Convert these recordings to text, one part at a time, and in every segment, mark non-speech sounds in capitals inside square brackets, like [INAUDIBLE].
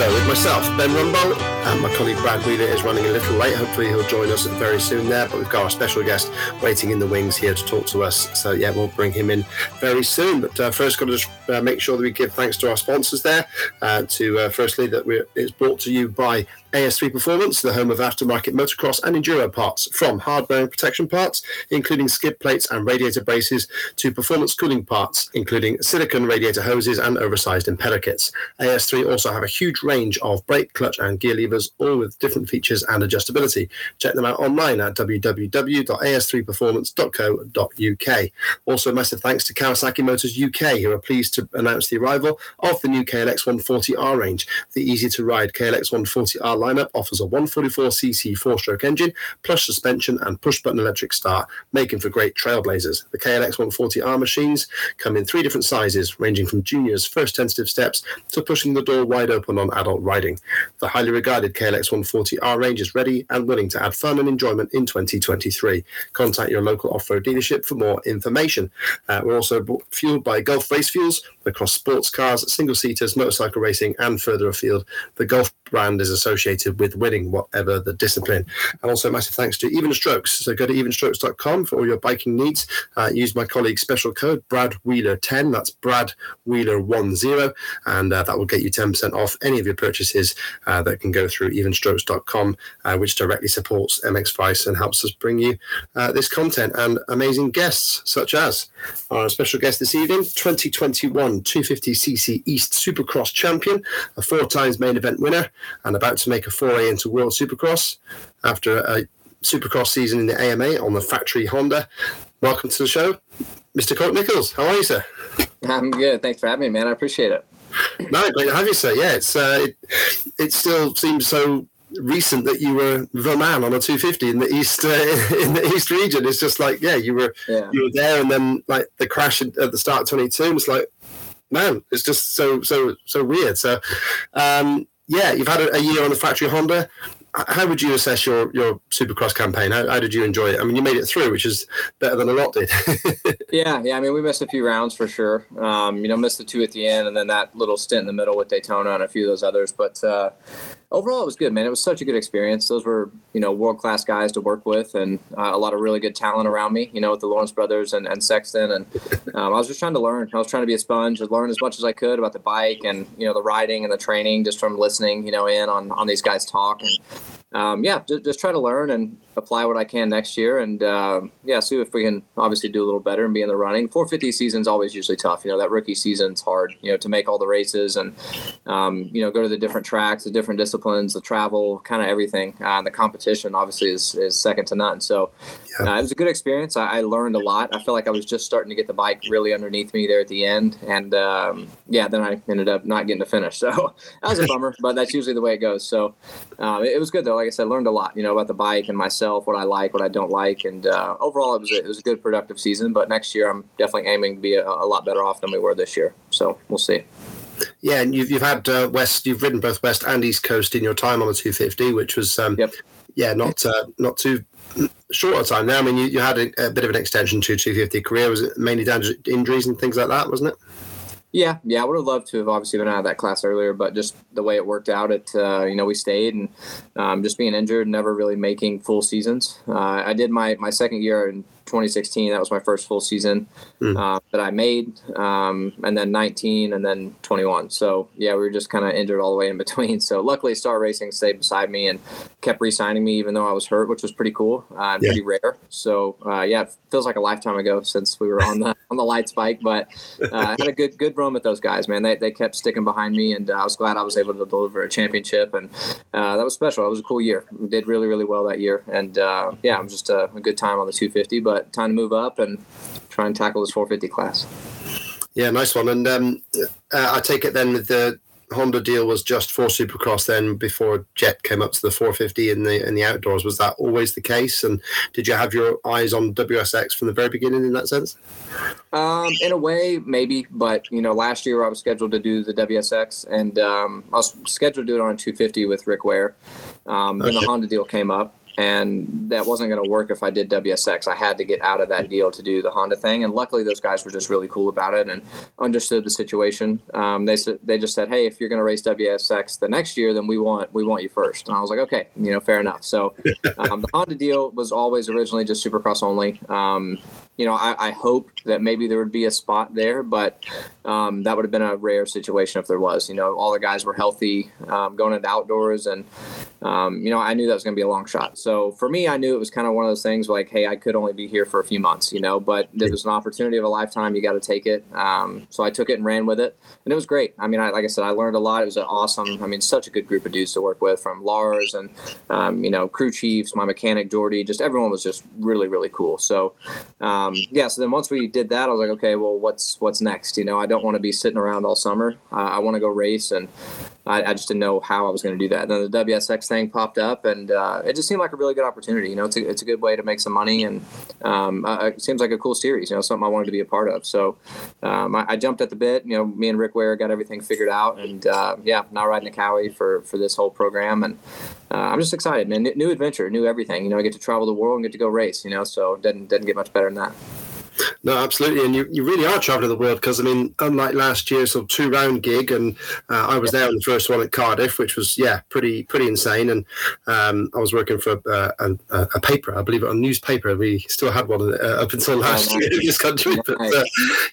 Show with myself, Ben Rumbold, and my colleague Brad Wheeler is running a little late. Hopefully, he'll join us very soon there. But we've got our special guest waiting in the wings here to talk to us. So, yeah, we'll bring him in very soon. But uh, first, got to just uh, make sure that we give thanks to our sponsors there. Uh, to uh, firstly, that it's brought to you by AS3 Performance, the home of aftermarket motocross and enduro parts, from hard-bearing protection parts, including skid plates and radiator braces, to performance cooling parts, including silicone radiator hoses and oversized impeller kits. AS3 also have a huge range of brake, clutch, and gear levers, all with different features and adjustability. Check them out online at www.as3performance.co.uk. Also, massive thanks to Kawasaki Motors UK, who are pleased to announce the arrival of the new KLX 140R range. The easy-to-ride KLX 140R lineup offers a 144cc four-stroke engine, plus suspension and push-button electric start, making for great trailblazers. The KLX 140R machines come in three different sizes, ranging from juniors' first tentative steps to pushing the door wide open on adult riding. The highly regarded KLX 140R range is ready and willing to add fun and enjoyment in 2023. Contact your local off-road dealership for more information. Uh, we're also fueled by Gulf Race Fuels across sports cars, single seaters, motorcycle racing, and further afield. The Gulf brand is associated with winning whatever the discipline. And also, massive thanks to Even Strokes. So go to evenstrokes.com for all your biking needs. Uh, use my colleague's special code Brad Wheeler 10. That's Brad Wheeler 10, and uh, that will get you 10% off any of your purchases uh, that can go through evenstrokes.com, uh, which directly supports MX Vice and helps us bring you uh, this content and amazing guests, such as our special guest this evening, 2021 250cc East Supercross champion, a four times main event winner, and about to make a foray into World Supercross after a Supercross season in the AMA on the factory Honda. Welcome to the show, Mr. Colt Nichols. How are you, sir? I'm good. Thanks for having me, man. I appreciate it. No, great to have you, sir. Yeah, it's uh, it, it still seems so recent that you were the man on a 250 in the east uh, [LAUGHS] in the east region. It's just like yeah, you were yeah. you were there, and then like the crash at the start of 22. It's like man, it's just so so so weird. So um, yeah, you've had a, year on the factory Honda how would you assess your your Supercross campaign? How, how, did you enjoy it? I mean, you made it through, which is better than a lot did. [LAUGHS] yeah, yeah. I mean, we missed a few rounds for sure. Um, you know, missed the two at the end, and then that little stint in the middle with Daytona and a few of those others. But uh, overall, it was good, man. It was such a good experience. Those were you know world class guys to work with, and uh, a lot of really good talent around me. You know, with the Lawrence brothers and, and Sexton, and um, I was just trying to learn. I was trying to be a sponge, and learn as much as I could about the bike and you know the riding and the training, just from listening, you know, in on on these guys talk and um, yeah, just, just, try to learn and apply what I can next year, and uh, yeah, see if we can obviously do a little better and be in the running. 450 season is always usually tough. You know, that rookie season's hard. You know, to make all the races and um, you know go to the different tracks, the different disciplines, the travel, kind of everything. Uh, the competition obviously is, is second to none. So uh, it was a good experience. I, I, learned a lot. I feel like I was just starting to get the bike really underneath me there at the end, and um, yeah, then I ended up not getting to finish. [LAUGHS] So that was a bummer, but that's usually the way it goes. So uh, it, it was good though like I said, learned a lot, you know, about the bike and myself, what I like, what I don't like, and uh, overall, it was a, it was a good productive season. But next year, I'm definitely aiming to be a, a lot better off than we were this year. So we'll see. Yeah, and you've, you've had uh, West, you've ridden both West and East Coast in your time on the 250, which was, um, yep. yeah, not uh, not too short a time now. I mean, you, you had a, a, bit of an extension to 250 career. Was it mainly down to injuries and things like that, wasn't it? Yeah, yeah, I would have loved to have obviously been out of that class earlier, but just the way it worked out, it uh, you know we stayed and um, just being injured, never really making full seasons. Uh, I did my my second year in 2016. That was my first full season mm. uh, that I made, um, and then 19, and then 21. So yeah, we were just kind of injured all the way in between. [LAUGHS] So luckily, Star Racing stayed beside me and kept re-signing me even though I was hurt, which was pretty cool uh, and yeah. pretty rare. So uh, yeah, it feels like a lifetime ago since we were on the [LAUGHS] on the light bike, but uh, I had a good good run with those guys, man. They, they kept sticking behind me, and uh, I was glad I was able to deliver a championship, and uh, that was special. It was a cool year. We did really really well that year, and yeah, it was just a, a good time on the 250. But time to move up and try and tackle this 450 class. Yeah, nice one. And um, uh, I take it then the Honda deal was just for Supercross then before Jett came up to the 450 in the in the outdoors. Was that always the case? And did you have your eyes on WSX from the very beginning in that sense? Um, in a way, maybe. But you know, last year I was scheduled to do the WSX, and um, I was scheduled to do it on a 250 with Rick Ware. Um, okay. Then the Honda deal came up, and that wasn't going to work if I did WSX. I had to get out of that deal to do the Honda thing, and luckily those guys were just really cool about it and understood the situation. Um, they said they just said, "Hey, if you're going to race WSX the next year, then we want we want you first. And I was like, "Okay, you know, fair enough." So [LAUGHS] um, the Honda deal was always originally just Supercross only. Um, you know, I, I hope that maybe there would be a spot there, but um, that would have been a rare situation if there was. You know, all the guys were healthy, um, going into outdoors, and um, you know, I knew that was going to be a long shot. So for me, I knew it was kind of one of those things like, hey, I could only be here for a few months, you know, but there was an opportunity of a lifetime. You got to take it. Um, so I took it and ran with it, and it was great. I mean, I, like I said, I learned a lot. It was an awesome. I mean, such a good group of dudes to work with, from Lars and um, you know, crew chiefs, my mechanic Jordy, just everyone was just really, really cool. So um, yeah, so then once we did that, I was like, okay, well, what's what's next? You know, I don't want to be sitting around all summer. Uh, I want to go race, and I, I, just didn't know how I was going to do that. And then the WSX thing popped up, and uh, it just seemed like a really good opportunity. You know, it's a, it's a good way to make some money, and um, uh, it seems like a cool series. You know, something I wanted to be a part of. So um, I, I, jumped at the bit. You know, me and Rick Ware got everything figured out, and uh, yeah, now riding a Kawi for for this whole program, and uh, I'm just excited, man. New adventure, new everything. You know, I get to travel the world and get to go race. You know, so didn't didn't get much better than that. No, absolutely, and you, you really are traveling the world because I mean, unlike last year's sort of two round gig, and uh, I was there on the first one at Cardiff, which was yeah, pretty pretty insane, and um, I was working for uh, a, a, paper, I believe it, a newspaper. We still had one uh, up until last year in this country, [LAUGHS] but uh,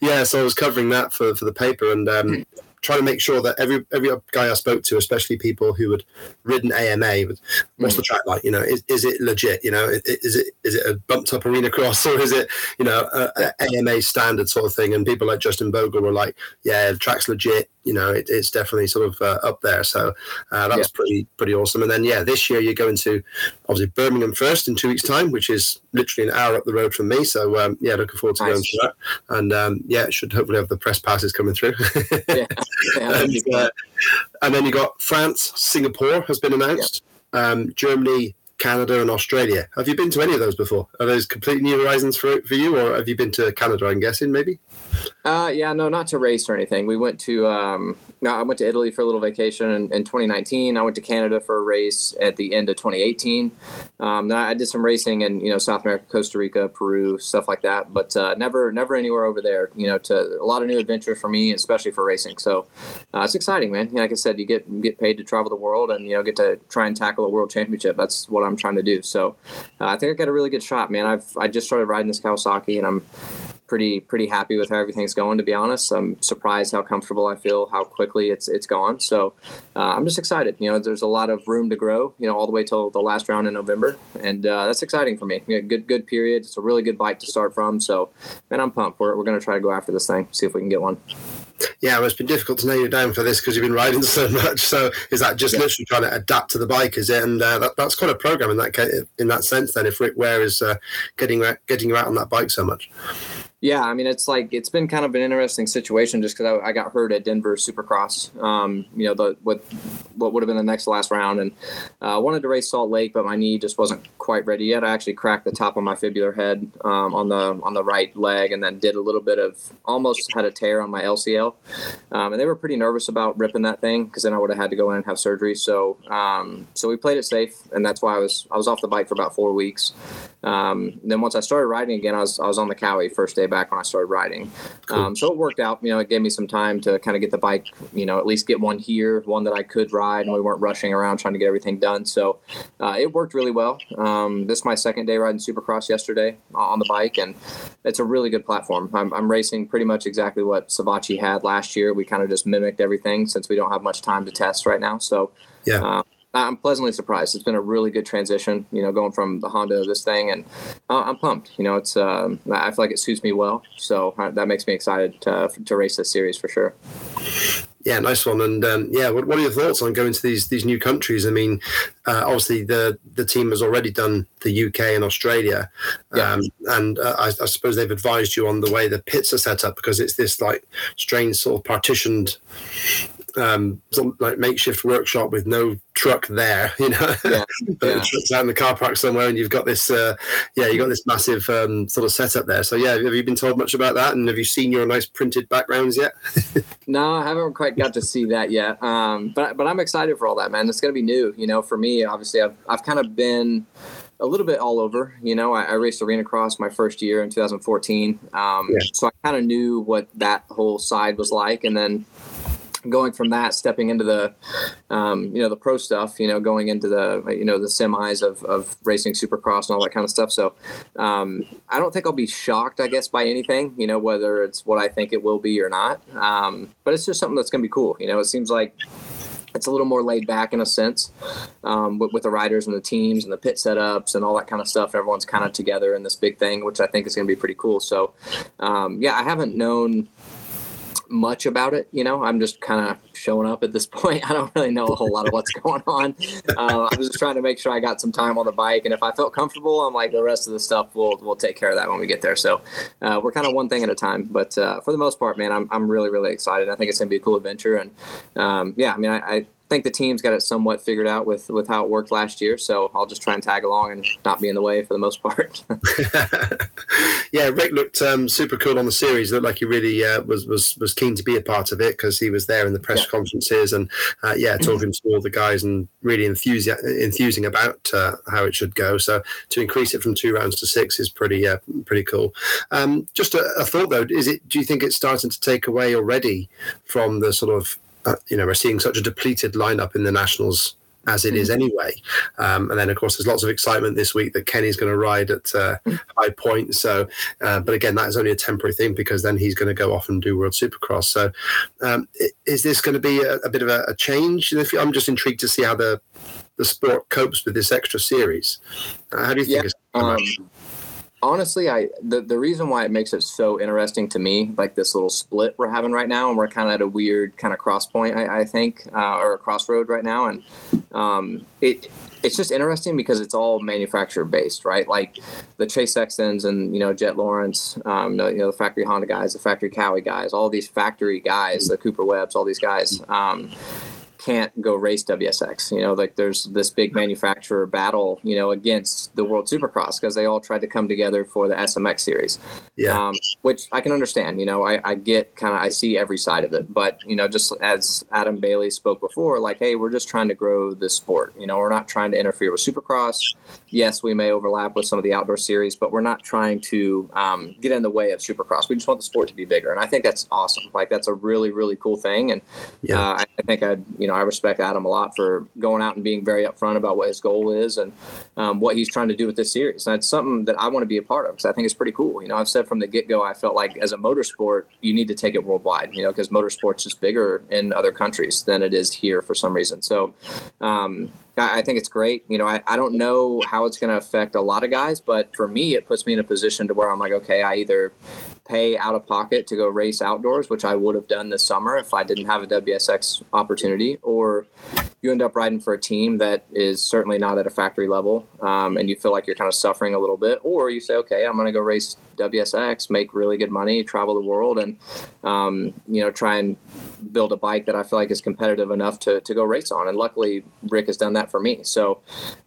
yeah, so I was covering that for for the paper, and um, trying to make sure that every every guy I spoke to, especially people who had ridden AMA, what's mm. the track like? You know, is, is it legit? You know, is it is it a bumped up arena cross [LAUGHS] or is it you know a, a AMA standard sort of thing? And people like Justin Bogle were like, yeah, the track's legit you know, it, it's definitely sort of uh, up there. So uh, that yeah. was pretty pretty awesome. And then yeah, this year you're going to obviously Birmingham first in two weeks' time, which is literally an hour up the road from me. So um, yeah, looking forward to nice. going to that. And um, yeah, should hopefully have the press passes coming through. [LAUGHS] yeah. yeah and, uh, and, then you got France, Singapore has been announced. Um, Germany, Canada and Australia. Have you been to any of those before? Are those completely new horizons for for you, or have you been to Canada? I'm guessing maybe. Uh, yeah, no, not to race or anything. We went to um, no, I went to Italy for a little vacation in, in, 2019. I went to Canada for a race at the end of 2018. Um, I did some racing in you know South America, Costa Rica, Peru, stuff like that, but uh, never never anywhere over there. You know, to a lot of new adventure for me, especially for racing. So uh, it's exciting, man. like I said, you get get paid to travel the world and you know get to try and tackle a world championship. That's what I'm trying to do. So uh, I think I got a really good shot, man. I've I just started riding this Kawasaki and I'm pretty pretty happy with how everything's going. To be honest, I'm surprised how comfortable I feel, how quickly it's it's gone. So uh, I'm just excited. You know, there's a lot of room to grow. You know, all the way till the last round in November, and uh, that's exciting for me. good good period. It's a really good bike to start from. So, man, I'm pumped. We're we're gonna try to go after this thing, see if we can get one. Yeah, well, it's been difficult to nail you down for this because you've been riding so [LAUGHS] much. So is that just yeah. literally trying to adapt to the bike? Is it? And uh, that, that's quite a program in that in that sense. Then, if Rick Ware is uh, getting getting you out on that bike so much. Yeah, I mean, it's like it's been kind of an interesting situation just because I, I, got hurt at Denver Supercross. Um, you know, the what what would have been the next last round, and uh, wanted to race Salt Lake, but my knee just wasn't quite ready yet. I actually cracked the top of my fibular head um, on the on the right leg, and then did a little bit of almost had a tear on my LCL, um, and they were pretty nervous about ripping that thing because then I would have had to go in and have surgery. So um, so we played it safe, and that's why I was I was off the bike for about four weeks. Um, then once I started riding again, I was I was on the Kawi first day back when I started riding. Cool. Um, so it worked out. You know, it gave me some time to kind of get the bike. You know, at least get one here, one that I could ride, and we weren't rushing around trying to get everything done. So uh, it worked really well. Um, this is my second day riding Supercross yesterday on the bike, and it's a really good platform. I'm, I'm racing pretty much exactly what Savatgy had last year. We kind of just mimicked everything since we don't have much time to test right now. So yeah. Uh, I'm pleasantly surprised. It's been a really good transition, you know, going from the Honda to this thing, and uh, I'm pumped. You know, it's um, I feel like it suits me well, so uh, that makes me excited to, to race this series for sure. Yeah, nice one. And um, yeah, what, what, are your thoughts on going to these these new countries? I mean, uh, obviously the the team has already done the UK and Australia, yeah. um, and uh, I, I, suppose they've advised you on the way the pits are set up because it's this like strange sort of partitioned um, some like makeshift workshop with no truck there, [LAUGHS] you know, yeah, [LAUGHS] yeah. the truck's out in the car park somewhere, and you've got this, uh, yeah, you got this massive um, sort of setup there. So yeah, have you been told much about that, and have you seen your nice printed backgrounds yet? [LAUGHS] no, I haven't quite got to see that yet, um, but but I'm excited for all that, man. It's going to be new, you know, for me. Obviously, I've I've kind of been a little bit all over. You know, I, I, raced arena cross my first year in 2014, um, yeah. so I kind of knew what that whole side was like, and then going from that, stepping into the, um, you know, the pro stuff, you know, going into the, you know, the semis of, of racing supercross and all that kind of stuff. So um, I don't think I'll be shocked, I guess, by anything, you know, whether it's what I think it will be or not. Um, but it's just something that's going to be cool. You know, it seems like it's a little more laid back in a sense um, with, with, the riders and the teams and the pit setups and all that kind of stuff. Everyone's kind of together in this big thing, which I think is going to be pretty cool. So, um, yeah, I haven't known much about it. You know, I'm just kind of showing up at this [LAUGHS] point. I don't really know a whole lot of what's going on. Uh, I was just trying to make sure I got some time on the bike, and if I felt comfortable, I'm like the rest of the stuff we'll we'll take care of that when we get there. So uh, we're kind of one thing at a time. But uh, for the most part, man, I'm I'm really really excited. I think it's gonna be a cool adventure, and um, yeah, I mean, I, I think the team's got it somewhat figured out with with how it worked last year. So I'll just try and tag along and not be in the way for the most part. [LAUGHS] [LAUGHS] yeah, Rick looked um, super cool on the series. Looked like he really uh, was was was keen to be a part of it because he was there in the press yeah. conferences and uh, yeah, [CLEARS THROAT] talking to all the guys and really enthusi- enthusing about uh, how it should go. So to increase it from two rounds to six is pretty uh, pretty cool. Um, just a, a thought though, is it? Do you think it's starting to take away already from the sort of uh, you know, we're seeing such a depleted lineup in the Nationals as it is mm. anyway. Um, and then, of course, there's lots of excitement this week that Kenny's going to ride at uh, mm. High Point. So, uh, but again, that is only a temporary thing because then he's going to go off and do World Supercross. So, um, is this going to be a, a bit of a, a change? I'm just intrigued to see how the the sport copes with this extra series. Uh, how do you think? Yeah, honestly i the, the reason why it makes it so interesting to me like this little split we're having right now and we're kind of at a weird kind of cross point i, I think uh, or a crossroad right now and um, it it's just interesting because it's all manufacturer based right? Like the chase sextons and you know jett lawrence um, the, you know the factory honda guys the factory Kawi guys all these factory guys the cooper webbs all these guys um, can't go race WSX. You know, like there's this big manufacturer battle, you know, against the World Supercross because they all tried to come together for the SMX series. Yeah. Um, which I can understand. You know, I, I get kind of I see every side of it, but you know, just as Adam Bailey spoke before, like, hey, we're just trying to grow this sport. You know, we're not trying to interfere with Supercross. Yes, we may overlap with some of the outdoor series, but we're not trying to um, get in the way of Supercross. We just want the sport to be bigger, and I think that's awesome. Like that's a really really cool thing, and yeah, uh, I, I think I'd, you you know, I respect Adam a lot for going out and being very upfront about what his goal is and um, what he's trying to do with this series. And it's something that I want to be a part of because I think it's pretty cool. You know, I've said from the get go, I felt like as a motorsport, you need to take it worldwide, you know, because motorsport's just bigger in other countries than it is here for some reason. So, um, I think it's great. You know, I, I don't know how it's going to affect a lot of guys, but for me, it puts me in a position to where I'm like, okay, I either pay out of pocket to go race outdoors, which I would have done this summer if I didn't have a WSX opportunity, or you end up riding for a team that is certainly not at a factory level um, and you feel like you're kind of suffering a little bit, or you say, okay, I'm going to go race WSX, make really good money, travel the world, and um, you know try and build a bike that I feel like is competitive enough to, to go race on. And luckily, Rick has done that for me. So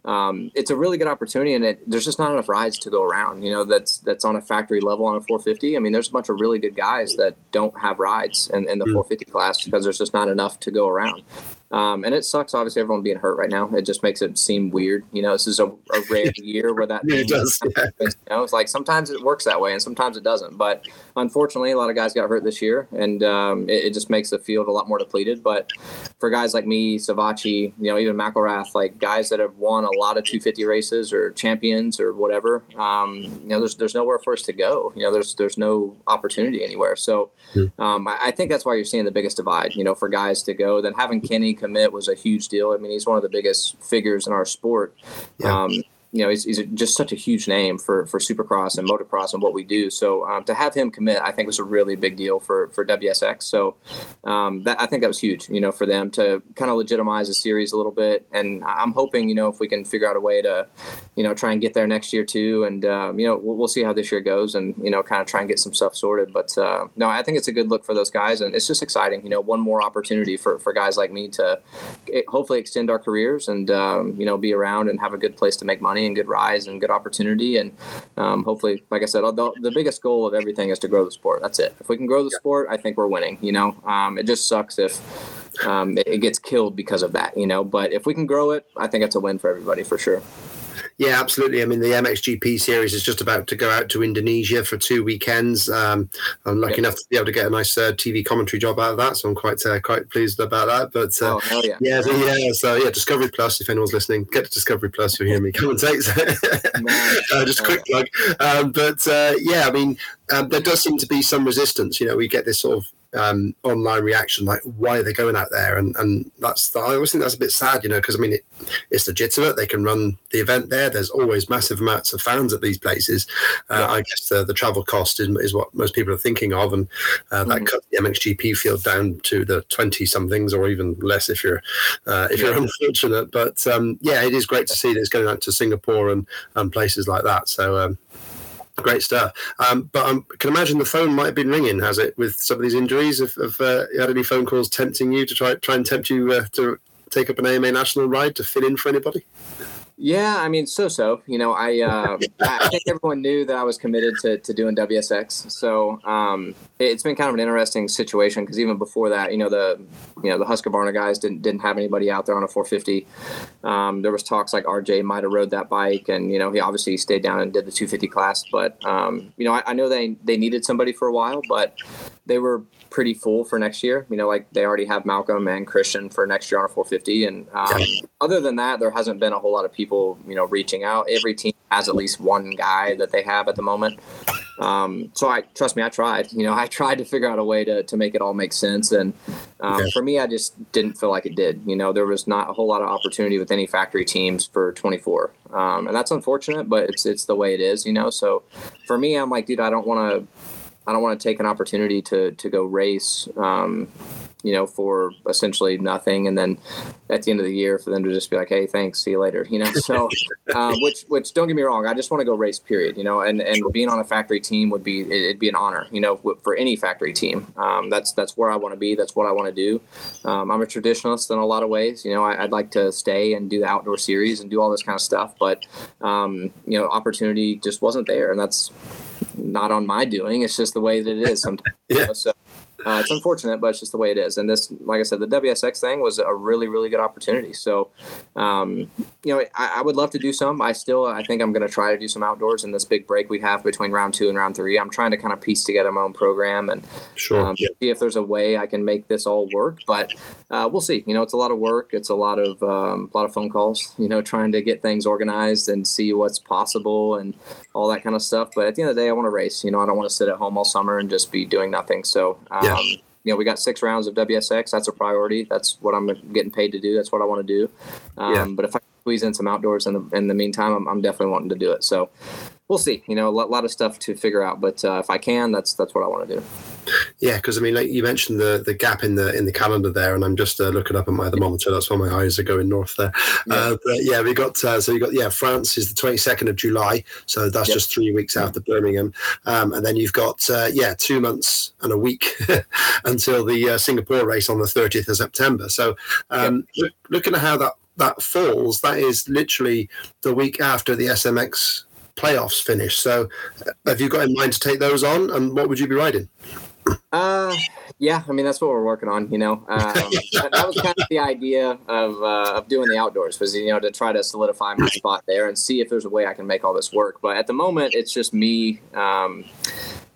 um, it's a really good opportunity, and it, there's just not enough rides to go around. You know, that's that's on a factory level on a 450. I mean, there's a bunch of really good guys that don't have rides in, in the mm. 450 class because there's just not enough to go around. Um, and it sucks, obviously, everyone being hurt right now. It just makes it seem weird. You know, this is a, a [LAUGHS] rare year where that [LAUGHS] it does. Yeah. You know, it's like sometimes it works that way and sometimes it doesn't. But unfortunately, a lot of guys got hurt this year, and um, it, it, just makes the field a lot more depleted. But for guys like me, Savatgy, you know, even McElrath, like guys that have won a lot of 250 races or champions or whatever, um, you know, there's there's nowhere for us to go. You know, there's there's no opportunity anywhere. So hmm. um, I, I think that's why you're seeing the biggest divide. You know, for guys to go, then having Kenny commit was a huge deal. I mean, he's one of the biggest figures in our sport. Yeah. Um, you know, he's, he's just such a huge name for, for Supercross and motocross and what we do. So um, to have him commit, I think was a really big deal for, for WSX. So um, that, I think that was huge, you know, for them to kind of legitimize the series a little bit. And I'm hoping, you know, if we can figure out a way to, you know, try and get there next year too. And, um, you know, we'll, we'll, see how this year goes and, you know, kind of try and get some stuff sorted. But uh, no, I think it's a good look for those guys. And it's just exciting, you know, one more opportunity for, for guys like me to eh, hopefully extend our careers and, um, you know, be around and have a good place to make money and good rise and good opportunity. And um, hopefully, like I said, the, the, biggest goal of everything is to grow the sport. That's it. If we can grow the sport, I think we're winning. You know, um, it just sucks if um, it, it gets killed because of that. You know, but if we can grow it, I think it's a win for everybody for sure. Yeah, absolutely. I mean, the MXGP series is just about to go out to Indonesia for two weekends. Um, I'm lucky enough to be able to get a nice uh, TV commentary job out of that, so I'm quite uh, quite pleased about that. But uh, oh, yeah, yeah, so, yeah. So yeah, Discovery Plus. If anyone's listening, get to Discovery Plus. You'll hear me commentate. [LAUGHS] uh, just a quick plug. Um, but uh, yeah, I mean, um, there does seem to be some resistance. You know, we get this sort of um, online reaction like why are they going out there and and that's I always think that's a bit sad you know because I mean it, it's legitimate they can run the event there there's always massive amounts of fans at these places uh, yeah. I guess the, the travel cost is, is what most people are thinking of and uh, that mm-hmm. cut the MXGP field down to the 20 somethings or even less if you're uh, if yeah. you're unfortunate but um, yeah it is great to see that it's going out to Singapore and, and places like that so um, Great stuff. Um, but I can imagine the phone might have been ringing, has it, with some of these injuries? Have, have uh, you had any phone calls tempting you to try try and tempt you uh, to take up an AMA national ride to fill in for anybody? Yeah, I mean, so so. You know, I uh, [LAUGHS] I think everyone knew that I was committed to, to doing WSX. So um, it's been kind of an interesting situation because even before that, you know, the you know the Husqvarna guys didn't didn't have anybody out there on a 450. Um, there was talks like RJ might have rode that bike, and you know he obviously stayed down and did the 250 class. But um, you know, I, I know they they needed somebody for a while, but they were pretty full for next year. You know, like they already have Malcolm and Christian for next year on a 450. And um, other than that, there hasn't been a whole lot of people, you know, reaching out. Every team has at least one guy that they have at the moment. Um, so I trust me, I tried. You know, [LAUGHS] I tried to figure out a way to to make it all make sense. And um, for me, I just didn't feel like it did. You know, there was not a whole lot of opportunity with any factory teams for 24, um, and that's unfortunate. But it's it's the way it is. You know, so for me, I'm like, dude, I don't want to I don't want to take an opportunity to to go race, um, you know, for essentially nothing, and then at the end of the year for them to just be like, "Hey, thanks, see you later," you know. [LAUGHS] So, um, which which don't get me wrong, I just want to go race, period, you know, and and being on a factory team would be it'd be an honor, you know, for any factory team. Um, that's that's where I want to be. That's what I want to do. Um, I'm a traditionalist in a lot of ways. You know, I, would like to stay and do the outdoor series and do all this kind of stuff, but um, you know, opportunity just wasn't there, and that's not on my doing. It's just the way that it is sometimes. yeah. You know? So uh, it's unfortunate, but it's just the way it is. And this, like I said, the WSX thing was a really, really good opportunity. So, um, you know, I, I, would love to do some. I still, I think I'm going to try to do some outdoors in this big break we have between round two and round three. I'm trying to kind of piece together my own program and sure. um, yeah. see if there's a way I can make this all work. But uh, we'll see. You know, it's a lot of work. It's a lot of um, a lot of phone calls. You know, trying to get things organized and see what's possible and all that kind of stuff. But at the end of the day, I want to race. You know, I don't want to sit at home all summer and just be doing nothing. So. Um, yeah. You know, we got six rounds of WSX. That's a priority. That's what I'm getting paid to do. That's what I want to do. Um, yeah. But if I squeeze in some outdoors in the, in the meantime, I'm, I'm definitely wanting to do it. So we'll see. You know, a lot, of stuff to figure out. But uh, if I can, that's that's what I want to do. Yeah, because I mean, like you mentioned the the gap in the in the calendar there, and I'm just uh, looking up at my thermometer. That's why my eyes are going north there. Yeah. Uh, but yeah, we got uh, so you got yeah, France is the 22nd of July, so that's yep. just three weeks after Birmingham, um, and then you've got uh, yeah, two months and a week [LAUGHS] until the uh, Singapore race on the 30th of September. So um, yep. look, looking at how that that falls, that is literally the week after the SMX playoffs finish. So, have you got in mind to take those on, and what would you be riding? Uh, yeah, I mean that's what we're working on. You know, [LAUGHS] um, that, that, was kind of the idea of uh, of doing the outdoors was you know to try to solidify my spot there and see if there's a way I can make all this work. But at the moment, it's just me. Um,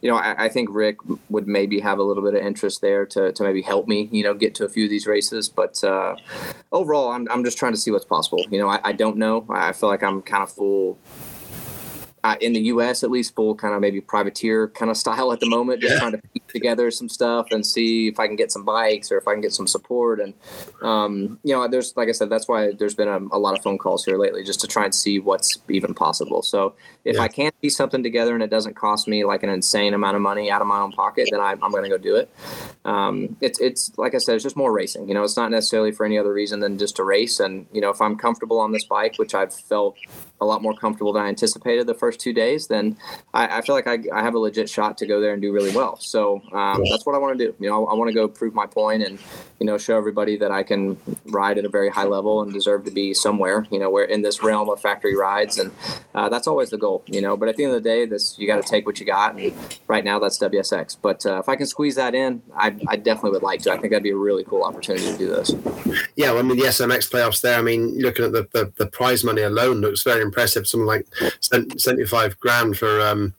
you know, I, I, think Rick would maybe have a little bit of interest there to, to maybe help me, you know, get to a few of these races. But uh, overall, I'm, I'm just trying to see what's possible. You know, I, I don't know. I feel like I'm kind of full uh, in the U.S. at least full kind of maybe privateer kind of style at the moment, just yeah. trying to piece together some stuff and see if I can get some bikes or if I can get some support. And um, you know, there's like I said, that's why there's been a, a, lot of phone calls here lately, just to try and see what's even possible. So if yeah. I can piece something together and it doesn't cost me like an insane amount of money out of my own pocket, then I, am going to go do it. Um, it's it's like I said, it's just more racing. You know, it's not necessarily for any other reason than just to race. And you know, if I'm comfortable on this bike, which I've felt a lot more comfortable than I anticipated the first first two days, then I, I feel like I, I, have a legit shot to go there and do really well. So um, that's what I want to do. You know, I, I want to go prove my point and you know show everybody that I can ride at a very high level and deserve to be somewhere. You know, where in this realm of factory rides, and uh, that's always the goal. You know, but at the end of the day, this you got to take what you got. And right now, that's WSX. But uh, if I can squeeze that in, I, I definitely would like to. I think that'd be a really cool opportunity to do this. Yeah, well, I mean the SMX playoffs there. I mean, looking at the, the, the prize money alone looks very impressive. Something like seventy five grand for. Um,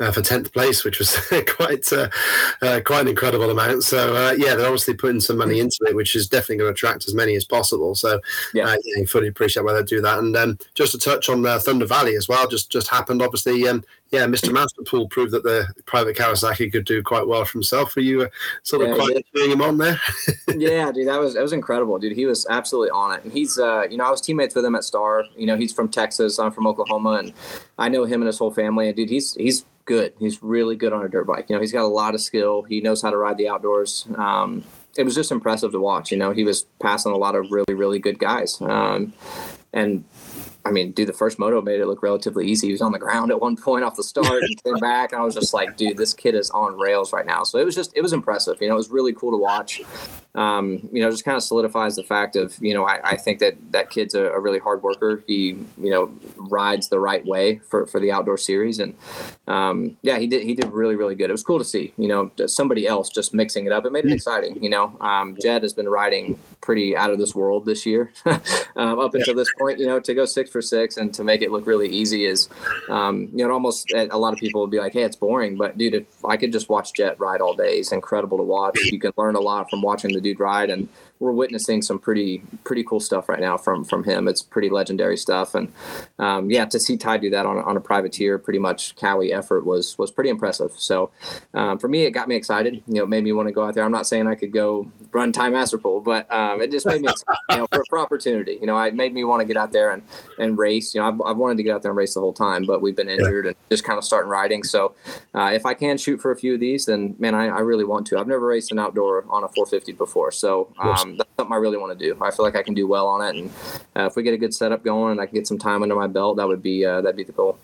uh, for tenth place, which was [LAUGHS] quite uh, uh, quite an incredible amount. So uh, yeah, they're obviously putting some money into it, which is definitely going to attract as many as possible. So yeah, uh, yeah fully appreciate why they do that. And um, just to touch on uh, Thunder Valley as well, just just happened. Obviously, um, yeah, Mr. Masterpool proved that the private Kawasaki could do quite well for himself. Were you uh, sort of yeah, quite cheering him on there? [LAUGHS] yeah, dude, that was that was incredible, dude. He was absolutely on it. And he's, uh, you know, I was teammates with him at Star. You know, he's from Texas. I'm from Oklahoma, and I know him and his whole family. And dude, he's he's good. He's really good on a dirt bike. You know, he's got a lot of skill. He knows how to ride the outdoors. Um, it was just impressive to watch. You know, he was passing a lot of really really good guys. Um, and I mean, dude, the first moto made it look relatively easy. He was on the ground at one point off the start and came back. And I was just like, dude, this kid is on rails right now. So it was just, it was impressive. You know, it was really cool to watch. Um, you know, just kind of solidifies the fact of, you know, I, I think that that kid's a, a, really hard worker. He, you know, rides the right way for, for the outdoor series. And um, yeah, he did, he did really, really good. It was cool to see, you know, somebody else just mixing it up. It made it exciting. You know, um, Jett has been riding pretty out of this world this year [LAUGHS] um, up until this point, you know, to go six for six and to make it look really easy is, um, you know, almost a lot of people would be like, hey, it's boring. But dude, if I could just watch Jett ride all day, it's incredible to watch. You can learn a lot from watching the dude ride. And we're witnessing some pretty pretty cool stuff right now from from him. It's pretty legendary stuff, and um, yeah, to see Ty do that on, on a privateer, pretty much Kawi effort was was pretty impressive. So um, for me, it got me excited. You know, made me want to go out there. I'm not saying I could go run Ty Masterpool, but um, it just made me excited, you know for, for opportunity. You know, it made me want to get out there and and race. You know, I've, I've wanted to get out there and race the whole time, but we've been injured and just kind of starting riding. So uh, if I can shoot for a few of these, then man, I, I really want to. I've never raced an outdoor on a 450 before, so um, that's something I really want to do. I feel like I can do well on it, and uh, if we get a good setup going and I can get some time under my belt, that would be uh, that'd be the goal.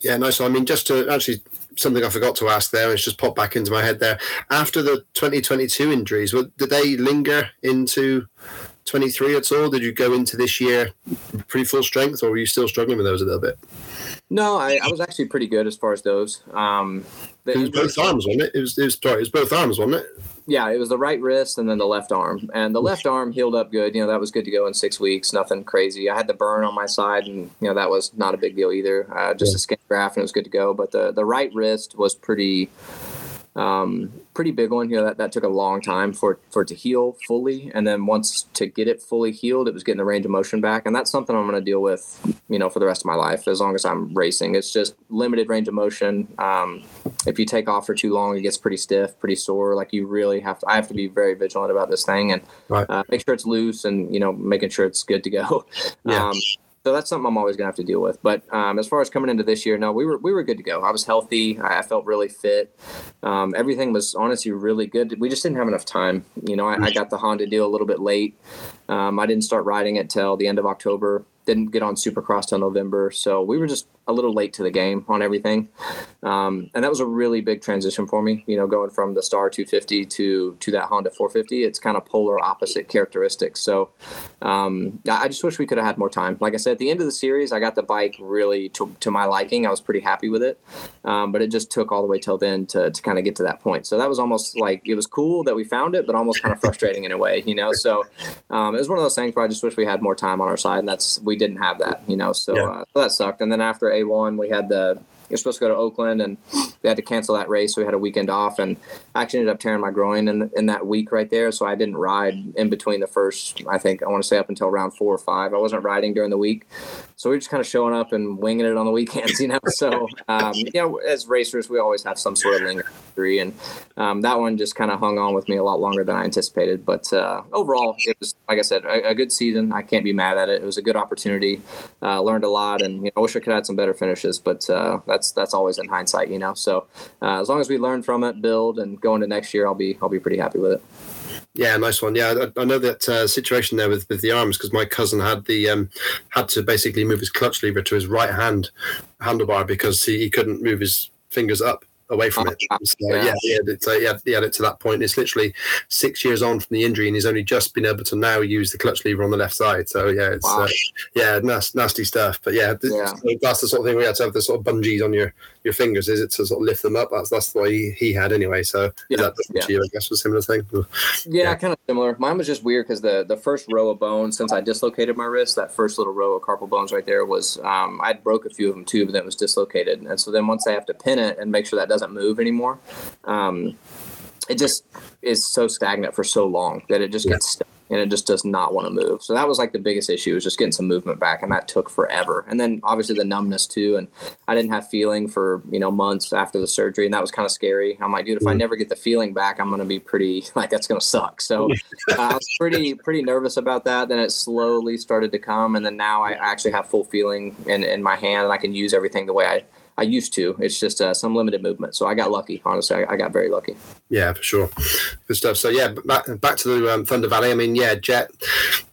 Yeah, nice. So, I mean, just to actually something I forgot to ask there, it's just popped back into my head there. After the 2022 injuries, did they linger into 23 at all? Did you go into this year pretty full strength, or were you still struggling with those a little bit? No, I, I was actually pretty good as far as those. Um, it was both arms, wasn't it? It was, it was, sorry, it was both arms, wasn't it? Yeah, it was the right wrist and then the left arm. And the left arm healed up good. You know, that was good to go in six weeks. Nothing crazy. I had the burn on my side, and you know that was not a big deal either. Uh, just yeah. a skin graft, and it was good to go. But the the right wrist was pretty um, pretty big one. You know, that, that took a long time for, for it to heal fully. And then once to get it fully healed, it was getting the range of motion back. And that's something I'm going to deal with, you know, for the rest of my life, as long as I'm racing. It's just limited range of motion. Um, if you take off for too long, it gets pretty stiff, pretty sore. Like you really have to, I have to be very vigilant about this thing and right. uh, make sure it's loose and, you know, making sure it's good to go. Yeah. Um, so that's something I'm always gonna have to deal with. But um, as far as coming into this year, no, we were we were good to go. I was healthy. I felt really fit. Um, everything was honestly really good. We just didn't have enough time. You know, I, I got the Honda deal a little bit late. Um, I didn't start riding it till the end of October didn't get on Supercross till November, so we were just a little late to the game on everything, um, and that was a really big transition for me. You know, going from the Star 250 to to that Honda 450, it's kind of polar opposite characteristics. So um, I just wish we could have had more time. Like I said, at the end of the series, I got the bike really to, to my liking. I was pretty happy with it, um, but it just took all the way till then to to kind of get to that point. So that was almost like it was cool that we found it, but almost kind of frustrating in a way. You know, so um, it was one of those things where I just wish we had more time on our side, and that's we didn't have that, you know, so, yeah. uh, so that sucked. And then after A1, we had the you're supposed to go to Oakland, and we had to cancel that race. So we had a weekend off, and I actually ended up tearing my groin in in that week right there. So I didn't ride in between the first, I think I want to say up until round four or five. I wasn't riding during the week, so we are just kind of showing up and winging it on the weekends, [LAUGHS] you know. So um, you know, as racers, we always have some sort of lingering injury, and um, that one just kind of hung on with me a lot longer than I anticipated. But uh, overall, it was like I said, a, a, good season. I can't be mad at it. It was a good opportunity. Uh, learned a lot, and you know, I wish I could have had some better finishes, but uh, that's that's that's always in hindsight, you know. So uh, as long as we learn from it, build, and go into next year, I'll be I'll be pretty happy with it. Yeah, nice one. Yeah, I, I know that uh, situation there with, with the arms because my cousin had the um, had to basically move his clutch lever to his right hand handlebar because he, he couldn't move his fingers up away from it. So, yeah, yeah, he, had it, he, had, he had it to that point. It's literally six years on from the injury, and he's only just been able to now use the clutch lever on the left side. So yeah, it's wow. uh, yeah, nasty, nasty stuff. But yeah, yeah, that's the sort of thing we had to have the sort of bungees on your your fingers. Is it to sort of lift them up? That's that's what he, he had anyway. So yeah, that yeah. to you, I guess, was a similar thing. Yeah, yeah. kind of similar. Mine was just weird because the the first row of bones since I dislocated my wrist, that first little row of carpal bones right there was um, I broke a few of them too, but then it was dislocated, and so then once I have to pin it and make sure that doesn't move anymore um, it just is so stagnant for so long that it just yeah. gets stuck and it just does not want to move. So that was like the biggest issue was just getting some movement back, and that took forever. And then obviously the numbness too, and I didn't have feeling for you know months after the surgery, and that was kind of scary. I'm like, dude, if I mm-hmm. never get the feeling back, I'm gonna be pretty [LAUGHS] like that's gonna suck. So uh, I was pretty pretty nervous about that. Then it slowly started to come, and then now I actually have full feeling in in my hand, and I can use everything the way I I used to. It's just uh, some limited movement. So I got lucky. Honestly, I, I, got very lucky. Yeah, for sure. Good stuff. So yeah, back back to the um, Thunder Valley. I mean, yeah, Jett.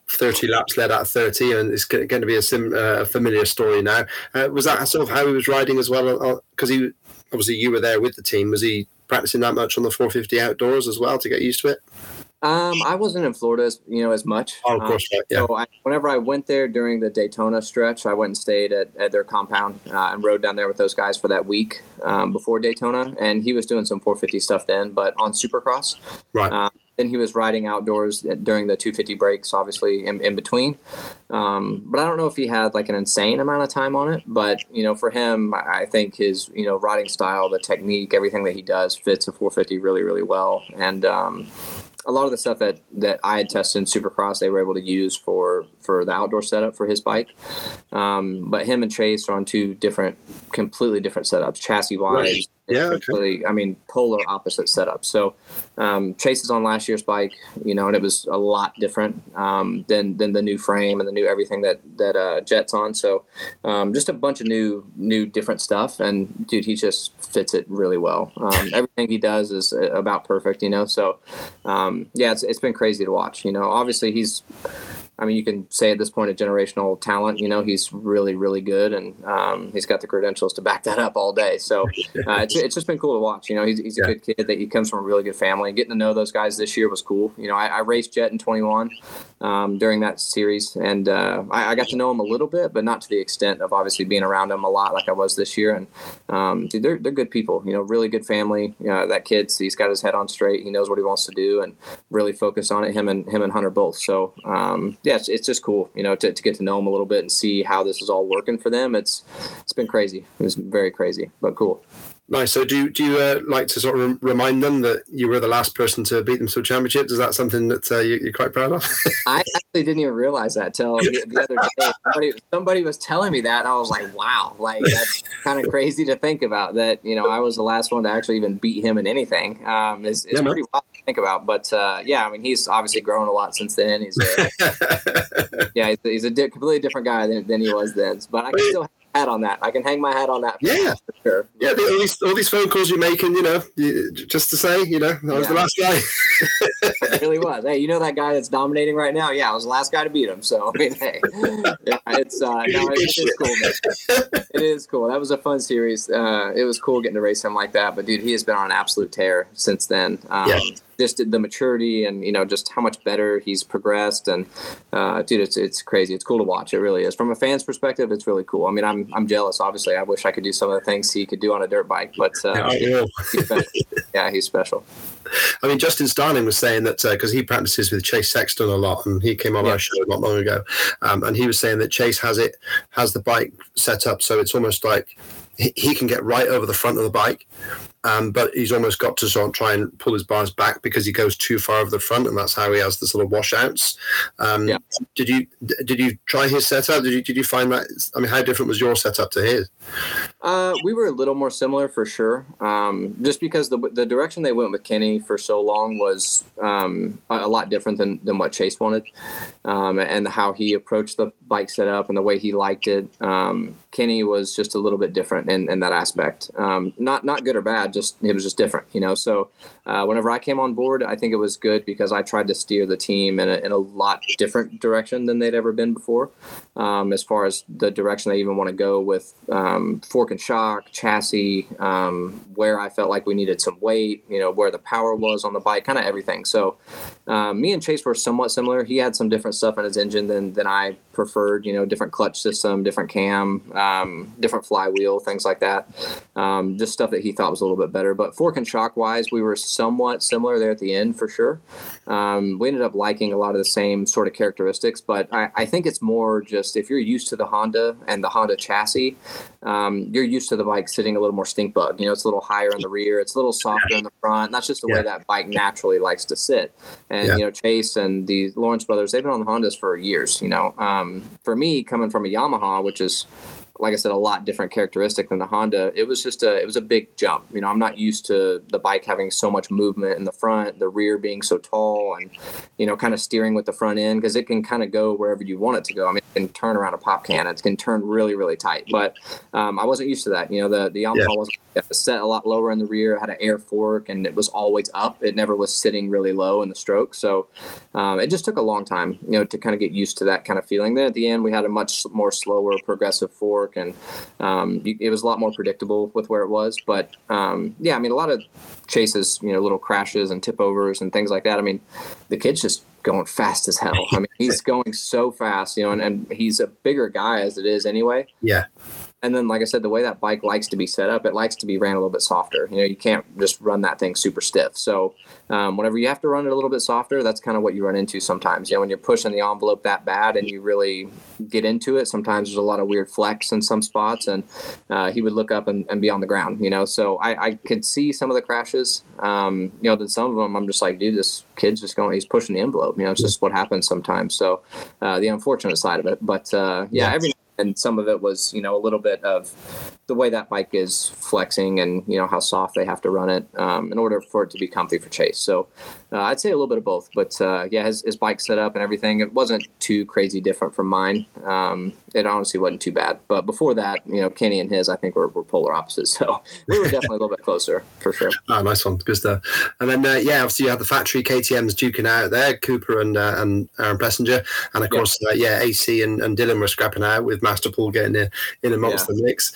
30 laps led out 30 and it's going to be a, sim, uh, familiar story now uh, was that sort of how he was riding as well because uh, he obviously you were there with the team was he practicing that much on the 450 outdoors as well to get used to it um, I wasn't in Florida, as, you know, as much. Oh, of um, course, um, yeah. So I, whenever I went there during the Daytona stretch, I went and stayed at, at their compound uh, and rode down there with those guys for that week um, before Daytona. And he was doing some 450 stuff then, but on Supercross. Right. Um, then he was riding outdoors during the 250 breaks, obviously in, in between. Um, but I don't know if he had like an insane amount of time on it. But you know, for him, I think his you know riding style, the technique, everything that he does fits a 450 really, really well. And um, a lot of the stuff that that I had tested in Supercross, they were able to use for for the outdoor setup for his bike. Um, but him and Chase are on two different, completely different setups, chassis wise, yeah, okay. I mean, polar opposite setup. So um, Chase is on last year's bike, you know, and it was a lot different um, than than the new frame and the new everything that that uh, Jett's on. So um, just a bunch of new new different stuff. And dude, he just fits it really well. Um, everything he does is uh, about perfect, you know. So um, yeah, it's it's been crazy to watch. You know, obviously he's I mean, you can say at this point a generational talent. You know, he's really, really good, and um, he's got the credentials to back [LAUGHS] that up all day. So uh, it's, it's just been cool to watch. You know, he's, he's a yeah. good kid. That he comes from a really good family. Getting to know those guys this year was cool. You know, I, I raced Jett in 21 um, during that series, and uh, I, I, got to know him a little bit, but not to the extent of obviously being around him a lot like I was this year. And um, dude, they're they're good people. You know, really good family. You know, that kid's he's got his head on straight. He knows what he wants to do, and really focus on it. Him and him and Hunter both. So um, yeah, it's, it's just cool, you know, to, to get to know them a little bit and see how this is all working for them. It's it's been crazy. It was very crazy, but cool. Nice. So, do do you uh, like to sort of remind them that you were the last person to beat them to a championship? Is that something that uh, you, are quite proud of? [LAUGHS] I actually didn't even realize that till the, the other day. Somebody, somebody, was telling me that, and I was like, "Wow!" Like that's kind of [LAUGHS] crazy to think about. That you know, I was the last one to actually even beat him in anything. Um, it's, it's yeah, pretty wild think about. But uh, yeah, I mean, he's obviously grown a lot since then. He's a, [LAUGHS] yeah, he's, he's a di- completely different guy than, than he was then. But I can still hat on that. I can hang my hat on that. Yeah, for sure. Yeah, the, all these all these phone calls you're making, you know, you, just to say, you know, I was yeah. the last guy. it really was. Hey, you know that guy that's dominating right now? Yeah, I was the last guy to beat him. So [LAUGHS] I mean, hey, yeah, it's uh, no, it's, it's cool. Man. It is cool. That was a fun series. Uh, it was cool getting to race him like that. But dude, he has been on an absolute tear since then. Um, yeah just the maturity and you know just how much better he's progressed. And uh, dude it's it's crazy. It's cool to watch. It really is. From a fan's perspective it's really cool. I mean i'm i'm jealous obviously. I wish i could do some of the things he could do on a dirt bike but uh, yeah, he's yeah he's special. [LAUGHS] I mean, Justin Starling was saying that because uh, he practices with Chase Sexton a lot, and he came on yeah. our show not long ago, um, and he was saying that Chase has it has the bike set up so it's almost like he, he can get right over the front of the bike, um, but he's almost got to sort of try and pull his bars back because he goes too far over the front, and that's how he has the sort of washouts. Um, yeah. Did you did you try his setup? Did you did you find that? I mean, how different was your setup to his? Uh, we were a little more similar for sure, um, just because the the direction they went with Kenny for so long was um, a, a, lot different than than what Chase wanted, um, and how he approached the bike setup and the way he liked it. Um, Kenny was just a little bit different in, in that aspect. not not good or bad just it was just different, you know. So uh, whenever I came on board, I think it was good because I tried to steer the team in a, in a lot different direction than they'd ever been before, um, as far as the direction they even want to go with um, fork and shock, chassis, um, where I felt like we needed some weight, you know, where the power was on the bike, kind of everything. So um, me and Chase were somewhat similar. He had some different stuff in his engine than than I preferred, you know, different clutch system, different cam, um, different flywheel, things like that. Um, just stuff that he thought was a little bit better. But fork and shock wise, we were somewhat similar there at the end for sure. Um, we ended up liking a lot of the same sort of characteristics, but I, I, think it's more just if you're used to the Honda and the Honda chassis, um, you're used to the bike sitting a little more stink bug. You know, it's a little higher in the rear, it's a little softer in the front. that's just the yeah. way that bike naturally likes to sit. And yeah. you know, Chase and the Lawrence brothers, they've been on the Hondas for years. You know, um, for me, coming from a Yamaha, which is like I said, a lot different characteristic than the Honda. It was just a it was a big jump. You know, I'm not used to the bike having so much movement in the front, the rear being so tall, and you know, kind of steering with the front end because it can kind of go wherever you want it to go. I mean, it can turn around a pop can. It can turn really really tight. But um, I wasn't used to that. You know, the the Yamaha yeah. was set a lot lower in the rear, had an air fork, and it was always up. It never was sitting really low in the stroke. So um, it just took a long time, you know, to kind of get used to that kind of feeling. Then at the end, we had a much more slower progressive and um, it was a lot more predictable with where it was. But um, yeah, I mean, a lot of chases, you know, little crashes and tip overs and things like that. I mean, the kid's just going fast as hell. I mean, he's [LAUGHS] going so fast, you know, and, and he's a bigger guy as it is anyway. Yeah. And then, like I said, the way that bike likes to be set up, it likes to be ran a little bit softer. You know, you can't just run that thing super stiff. So, um, whenever you have to run it a little bit softer, that's kind of what you run into sometimes. You know, when you're pushing the envelope that bad and you really get into it, sometimes there's a lot of weird flex in some spots, and uh, he would look up and, and, be on the ground. You know, so I, I could see some of the crashes. Um, you know, then some of them I'm just like, dude, this kid's just going, he's pushing the envelope. You know, it's just what happens sometimes. So, uh, the unfortunate side of it. But uh, yeah, every and some of it was you know a little bit of the way that bike is flexing and you know how soft they have to run it um, in order for it to be comfy for chase. So uh, i'd say a little bit of both but uh, yeah his, his bike setup and everything it wasn't too crazy different from mine. Um, it honestly wasn't too bad. But before that you know kenny and his i think were, were polar opposites. So we were definitely a little bit closer for sure. Oh [LAUGHS] nice one. Good stuff. And then uh, yeah obviously you had the factory ktms duking out there cooper and uh, and aaron plessinger. And of course uh, yeah ac and, and dylan were scrapping out with Master Paul getting in, in amongst yeah. the mix.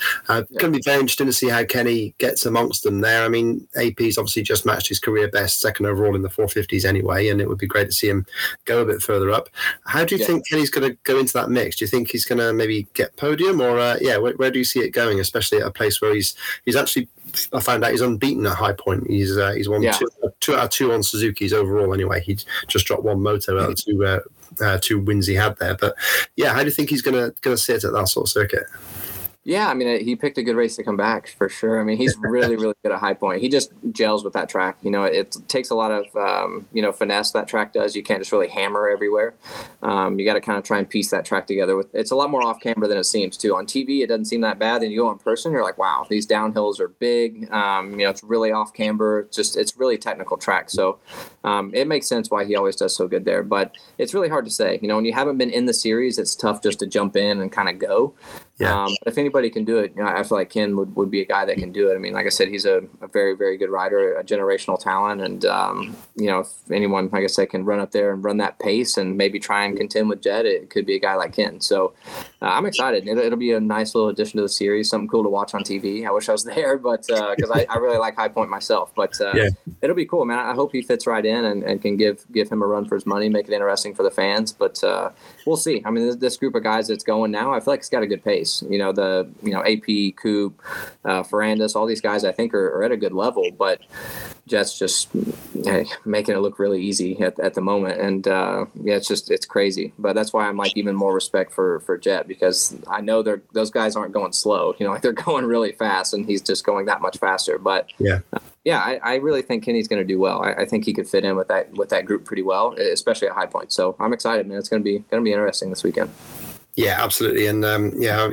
Yeah. Going to be very interesting to see how Kenny gets amongst them there. I mean, AP's obviously just matched his career best, second overall in the 450s anyway, and it would be great to see him go a bit further up. How do you yeah. think Kenny's going to go into that mix? Do you think he's going to maybe get podium, or uh, yeah, where, where, do you see it going? Especially at a place where he's he's actually I found out he's unbeaten at High Point. He's uh, he's won yeah. two, two out of two on Suzuki's overall. Anyway, he just dropped one moto out of [LAUGHS] two uh, uh, two wins he had there. But yeah, how do you think he's gonna gonna sit at that sort of circuit? Yeah, I mean, he picked a good race to come back for sure. I mean, he's really, really good at High Point. He just gels with that track. You know, it takes a lot of um, you know finesse that track does. You can't just really hammer everywhere. Um, you got to kind of try and piece that track together. With it's a lot more off camber than it seems too. On TV, it doesn't seem that bad. Then you go in person, you're like, wow, these downhills are big. Um, you know, it's really off camber. It's just it's really technical track. So um, it makes sense why he always does so good there. But it's really hard to say. You know, when you haven't been in the series, it's tough just to jump in and kind of go. Yeah. Um, if anybody can do it, you know, I feel like Ken would, would be a guy that can do it. I mean, like I said, he's a, a very, very good rider, a generational talent. And, um, you know, if anyone, like I said, can run up there and run that pace and maybe try and contend with Jett, it could be a guy like Ken. So uh, I'm excited. It'll, it'll, be a nice little addition to the series, something cool to watch on TV. I wish I was [LAUGHS] there, but because uh, I, I, really like High Point myself. But uh, yeah. it'll be cool, man. I hope he fits right in and, and, can give give him a run for his money, make it interesting for the fans. But uh, we'll see. I mean, this, this group of guys that's going now, I feel like it's got a good pace. You know, the you know AP Coop, uh, Ferrandis, all these guys I think are, are, at a good level, but Jett's just hey, making it look really easy at, at the moment, and uh, yeah, it's just it's crazy. But that's why I'm like even more respect for for Jett because I know they're those guys aren't going slow. You know, like [LAUGHS] they're going really fast, and he's just going that much faster. But yeah. Uh, yeah, I, I, really think Kenny's going to do well. I, I, think he could fit in with that with that group pretty well, especially at High Point. So I'm excited, man. It's going to be going to be interesting this weekend. Yeah, absolutely, and um, yeah,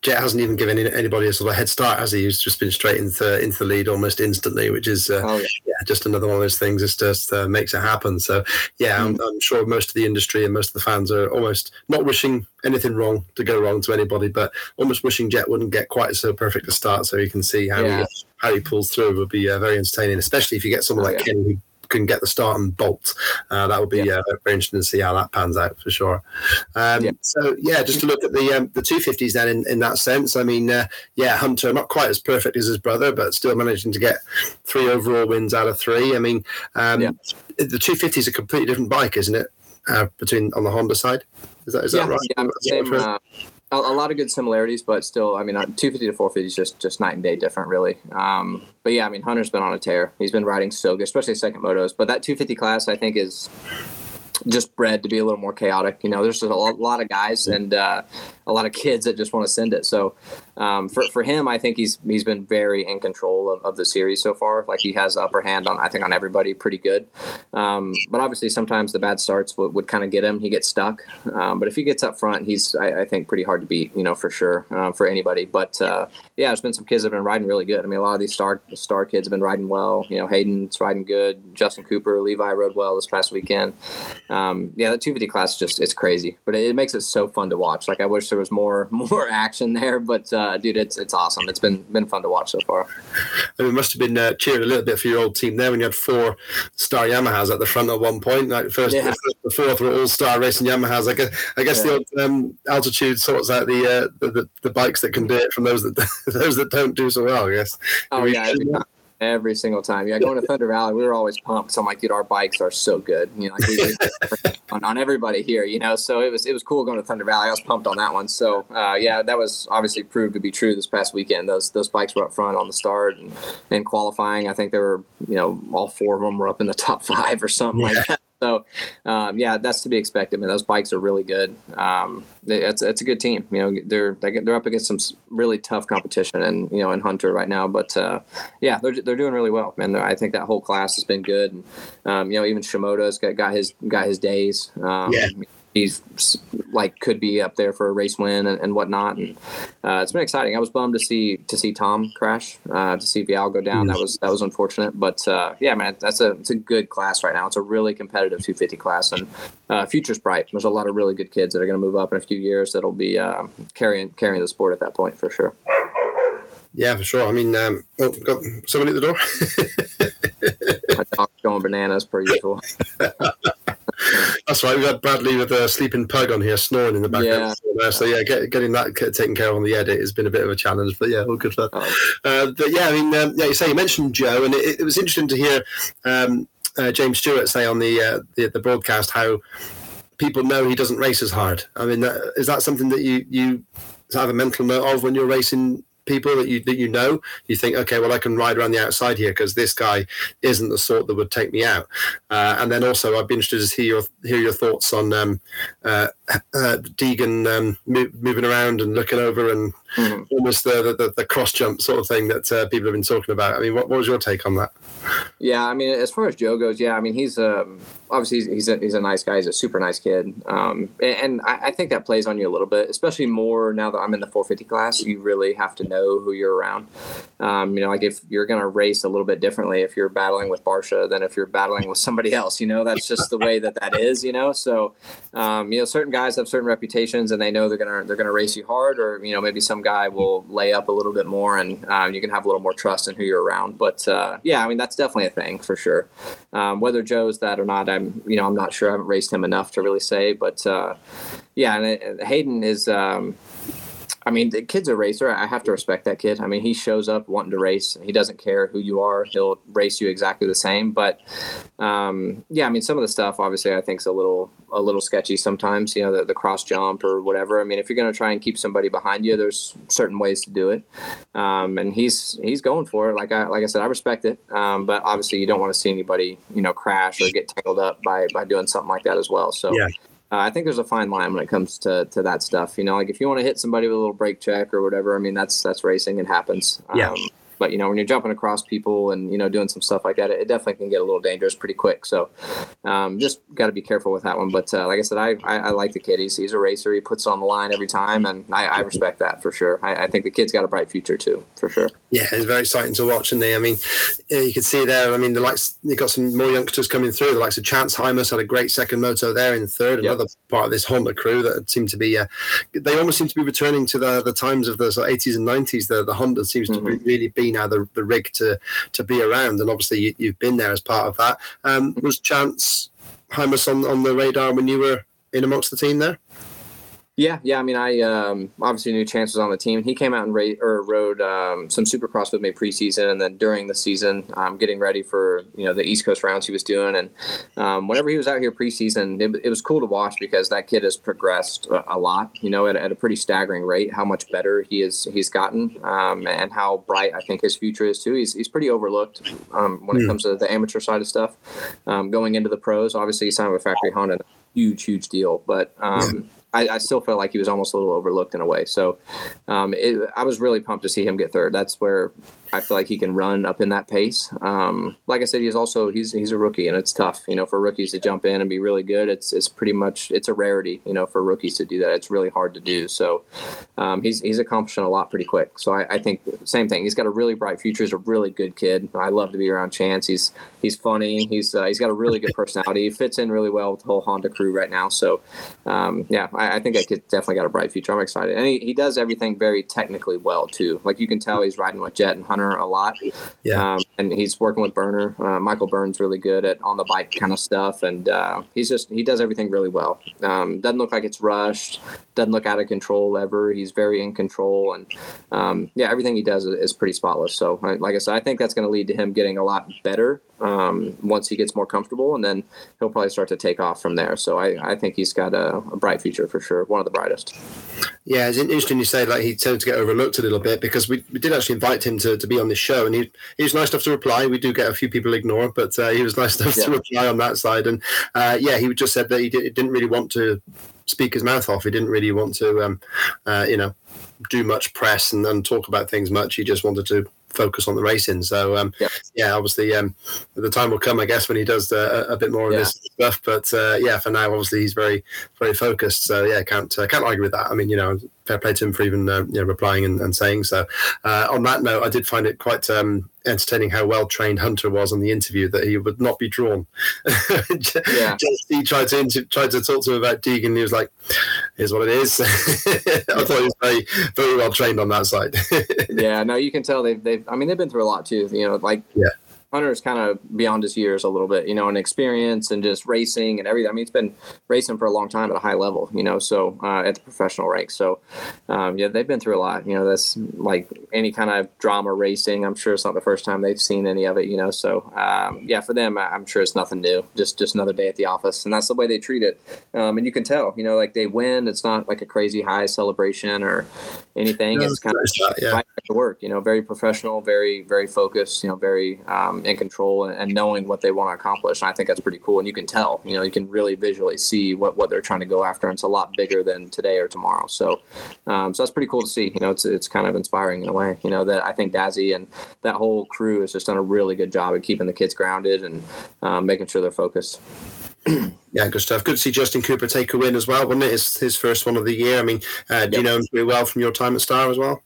Jett hasn't even given anybody a sort of head start, has he? He's just been straight into into the lead almost instantly, which is uh, oh, yeah. yeah. just another one of those things. It just uh, makes it happen. So yeah, mm. I'm, I'm, sure most of the industry and most of the fans are almost not wishing anything wrong to go wrong to anybody, but almost wishing Jett wouldn't get quite so perfect a start. So you can see how yeah. he how he pulls through would be uh, very entertaining, especially if you get someone oh, like yeah. Kenny who can get the start and bolt. Uh, that would be yeah. uh, very interesting to see how that pans out for sure. Um, yeah. So yeah, just to look at the um, the 250s then in, in that sense. I mean, uh, yeah, Hunter not quite as perfect as his brother, but still managing to get three overall wins out of three. I mean, um, yeah. the two fifties is a completely different bike, isn't it? Uh, between on the Honda side, is that is yeah, that right? Yeah, same, uh, a, a, lot of good similarities, but still, I mean, uh, 250 to 450 is just just night and day different, really. Um, but yeah, I mean, Hunter's been on a tear. He's been riding so good, especially second motos. But that 250 class, I think, is just bred to be a little more chaotic. You know, there's just a lot, lot of guys and uh, a lot of kids that just want to send it. So um, for for him, I think he's he's been very in control of, of the series so far. Like he has upper hand on I think on everybody pretty good. Um, but obviously sometimes the bad starts would, would kind of get him. He gets stuck. Um, but if he gets up front, he's I, I, think pretty hard to beat. You know for sure uh, for anybody. But uh, yeah, there's been some kids that have been riding really good. I mean a lot of these star star kids have been riding well. You know Hayden's riding good. Justin Cooper, Levi rode well this past weekend. Um, yeah, the 250 class just it's crazy, but it, it, makes it so fun to watch. Like I wish there was more [LAUGHS] more action there, but. Uh, uh, dude, it's it's awesome. It's been been fun to watch so far. And it must have been uh, cheering a little bit for your old team there when you had four star Yamahas at the front at one point. Like first, yeah. the, fourth were all star racing Yamahas. I guess I guess yeah. the um, altitude sorts out the, uh, the, the, the bikes that can do it from those that [LAUGHS] those that don't do so well. I guess. Oh yeah every single time. Yeah, going to Thunder Valley, we were always pumped. So I'm like, dude, our bikes are so good. You know, like we [LAUGHS] on, on, everybody here. You know, so it was it was cool going to Thunder Valley. I was pumped on that one. So uh, yeah, that was obviously proved to be true this past weekend. Those those bikes were up front on the start and, and qualifying. I think they were you know all four of them were up in the top [LAUGHS] five or something yeah. like that. So, um, yeah, that's to be expected. I mean, those bikes are really good. Um, it's, it's a good team. You know, they're they're up against some really tough competition, and you know, in Hunter right now. But uh, yeah, they're they're doing really well, man. I think that whole class has been good. And, um, you know, even Shimoda's got, got his got his days. Um, yeah he's like could be up there for a race win and, and whatnot. And uh, it's been exciting. I was bummed to see to see Tom crash, uh, to see Vialle go down. That was that was unfortunate. But uh, yeah, man, that's a it's a good class right now. It's a really competitive 250 class, and uh, future's bright. There's a lot of really good kids that are going to move up in a few years that'll be uh, carrying carrying the sport at that point for sure. Yeah, for sure. I mean, um, oh, got somebody at the door. My dog's going bananas per usual. [LAUGHS] That's right. We've had Bradley with a sleeping pug on here snoring in the background. Yeah. So yeah, get, getting that taken care of on the edit has been a bit of a challenge, but yeah, all good fun. Oh. Uh, but yeah, I mean, um, yeah, you say you mentioned Joe, and it, it was interesting to hear um, uh, James Stewart say on the, uh, the, the broadcast how people know he doesn't race as hard. I mean, is that something that you you have a mental note of when you're racing people that you that you know, you think, okay, well, I can ride around the outside here because this guy isn't the sort that would take me out. Uh, and then also, I'd be interested to hear your hear your thoughts on um, uh, uh, Deegan um, moving around and looking over and mm-hmm. almost the, the, the cross jump sort of thing that uh, people have been talking about. I mean, what, what was your take on that? Yeah, I mean, as far as Joe goes, yeah, I mean, he's um, obviously he's, he's a, he's a nice guy. He's a super nice kid, um, and, and I, I, think that plays on you a little bit, especially more now that I'm in the 450 class. You really have to know who you're around. Um, you know, like if you're going to race a little bit differently if you're battling with Barcia than if you're battling with somebody else. You know, that's just the way that that is. You know, so um, you know, certain guys have certain reputations, and they know they're gonna they're gonna race you hard, or you know, maybe some guy will lay up a little bit more, and um, you can have a little more trust in who you're around. But uh, yeah, I mean, that's definitely a thing for sure. Um, whether Joe's that or not, I'm you know I'm not sure. I haven't raced him enough to really say, but uh, yeah, and it, Hayden is. Um, I mean, the kid's a racer. I have to respect that kid. I mean, he shows up wanting to race. He doesn't care who you are. He'll race you exactly the same. But um, yeah, I mean, some of the stuff obviously I think is a little a little sketchy sometimes. You know, the, the cross jump or whatever. I mean, if you're going to try and keep somebody behind you, there's certain ways to do it. Um, and he's he's going for it. Like I like I said, I respect it. Um, but obviously, you don't want to see anybody you know crash or get tangled up by by doing something like that as well. So yeah. Uh, I think there's a fine line when it comes to, to that stuff. You know, like if you want to hit somebody with a little brake check or whatever, I mean, that's that's racing. It happens. Yeah. But you know, when you're jumping across people and you know doing some stuff like that, it, it definitely can get a little dangerous pretty quick. So um, just got to be careful with that one. But uh, like I said, I, I, I like the kid. He's, he's a racer. He puts on the line every time, and I, I respect that for sure. I, I, think the kid's got a bright future too, for sure. Yeah, it's very exciting to watch. And they, I mean, you can see there. I mean, the likes you got some more youngsters coming through. The likes of Chance Hymas had a great second moto there in third. Yep. Another part of this Honda crew that seemed to be, uh, they almost seem to be returning to the the times of the sort of 80s and 90s. The the Honda seems mm-hmm. to be, really be now the, the rig to to be around. And obviously, you, have been there as part of that. Um, was Chance Hymas on on the radar when you were in amongst the team there? Yeah, yeah. I mean, I um, obviously knew Chance was on the team. He came out and ra- or rode um, some Supercross with me preseason, and then during the season, um, getting ready for you know the East Coast rounds he was doing. And um, whenever he was out here preseason, it, it, was cool to watch because that kid has progressed a, a lot. You know, at, at, a pretty staggering rate. How much better he is he's gotten, um, and how bright I think his future is too. He's he's pretty overlooked um, when it hmm. comes to the amateur side of stuff. going into the pros, obviously he signed with Factory Honda, huge huge deal, but. Yeah I, I, still felt like he was almost a little overlooked in a way. So um, it, I was really pumped to see him get third. That's where I feel like he can run up in that pace. Um, like I said, he's also he's he's a rookie, and it's tough, you know, for rookies to jump in and be really good. It's it's pretty much it's a rarity, you know, for rookies to do that. It's really hard to do. So um, he's he's accomplishing a lot pretty quick. So I, I, think same thing. He's got a really bright future. He's a really good kid. I love to be around Chance. He's he's funny. He's uh, he's got a really good personality. He fits in really well with the whole Honda crew right now. So um, yeah, I, I, think that kid definitely got a bright future. I'm excited, and he, he does everything very technically well too. Like you can tell he's riding with Jett and Hunter a lot. Yeah. Um, and he's working with Burner. Uh, Michael Byrne's really good at on the bike kind of stuff, and uh, he's just he does everything really well. Um, doesn't look like it's rushed. Doesn't look out of control ever. He's very in control, and um, yeah, everything he does is, is pretty spotless. So, like I said, I think that's going to lead to him getting a lot better um, once he gets more comfortable, and then he'll probably start to take off from there. So I, I think he's got a, a, bright future for sure, one of the brightest. Yeah, it's interesting you say like he tends to get overlooked a little bit because we, we did actually invite him to, to be on this show, and he he was nice enough to reply. We do get a few people ignore, but uh, he was nice enough yeah. to reply on that side, and uh, yeah, he just said that he did, didn't really want to speak his mouth off. He didn't really want to, um, uh, you know, do much press and, and talk about things much. He just wanted to focus on the racing. So um, yeah. yeah, obviously um, the time will come, I guess, when he does uh, a bit more of yeah. this stuff. But uh, yeah, for now, obviously he's very very focused. So yeah, can't uh, can't argue with that. I mean, you know, fair play to him for even uh, you know replying and, and saying so. Uh, on that note, I did find it quite um, entertaining how well trained Hunter was on the interview that he would not be drawn. [LAUGHS] yeah. Just, he tried to inter- tried to talk to him about Deegan. And he was like, "Here's what it is." [LAUGHS] I thought he was very very well trained on that side. [LAUGHS] yeah, no, you can tell they've they've. I mean, they've been through a lot too. You know, like yeah Hunter is kind of beyond his years a little bit, you know, and experience and just racing and everything. I mean, he's been racing for a long time at a high level, you know, so uh, at the professional rank. So, um, yeah, they've been through a lot. You know, that's like any kind of drama racing. I'm sure it's not the first time they've seen any of it, you know. So, um, yeah, for them, I'm sure it's nothing new. Just just another day at the office, and that's the way they treat it. Um, and you can tell, you know, like they win. It's not like a crazy high celebration or anything. No, it's kind of yeah. work. You know, very professional, very very focused. You know, very um, in control and, and, knowing what they want to accomplish. And I think that's pretty cool. And you can tell, you know, you can really visually see what, what they're trying to go after. And it's a lot bigger than today or tomorrow. So, um, so that's pretty cool to see. You know, it's it's kind of inspiring in a way. You know that I think Dazzy and that whole crew has just done a really good job at keeping the kids grounded and um, making sure they're focused. [CLEARS THROAT] yeah, good stuff. Good to see Justin Cooper take a win as well, wasn't it? It's his first one of the year. I mean, uh, do yep. you know him pretty well from your time at Star as well?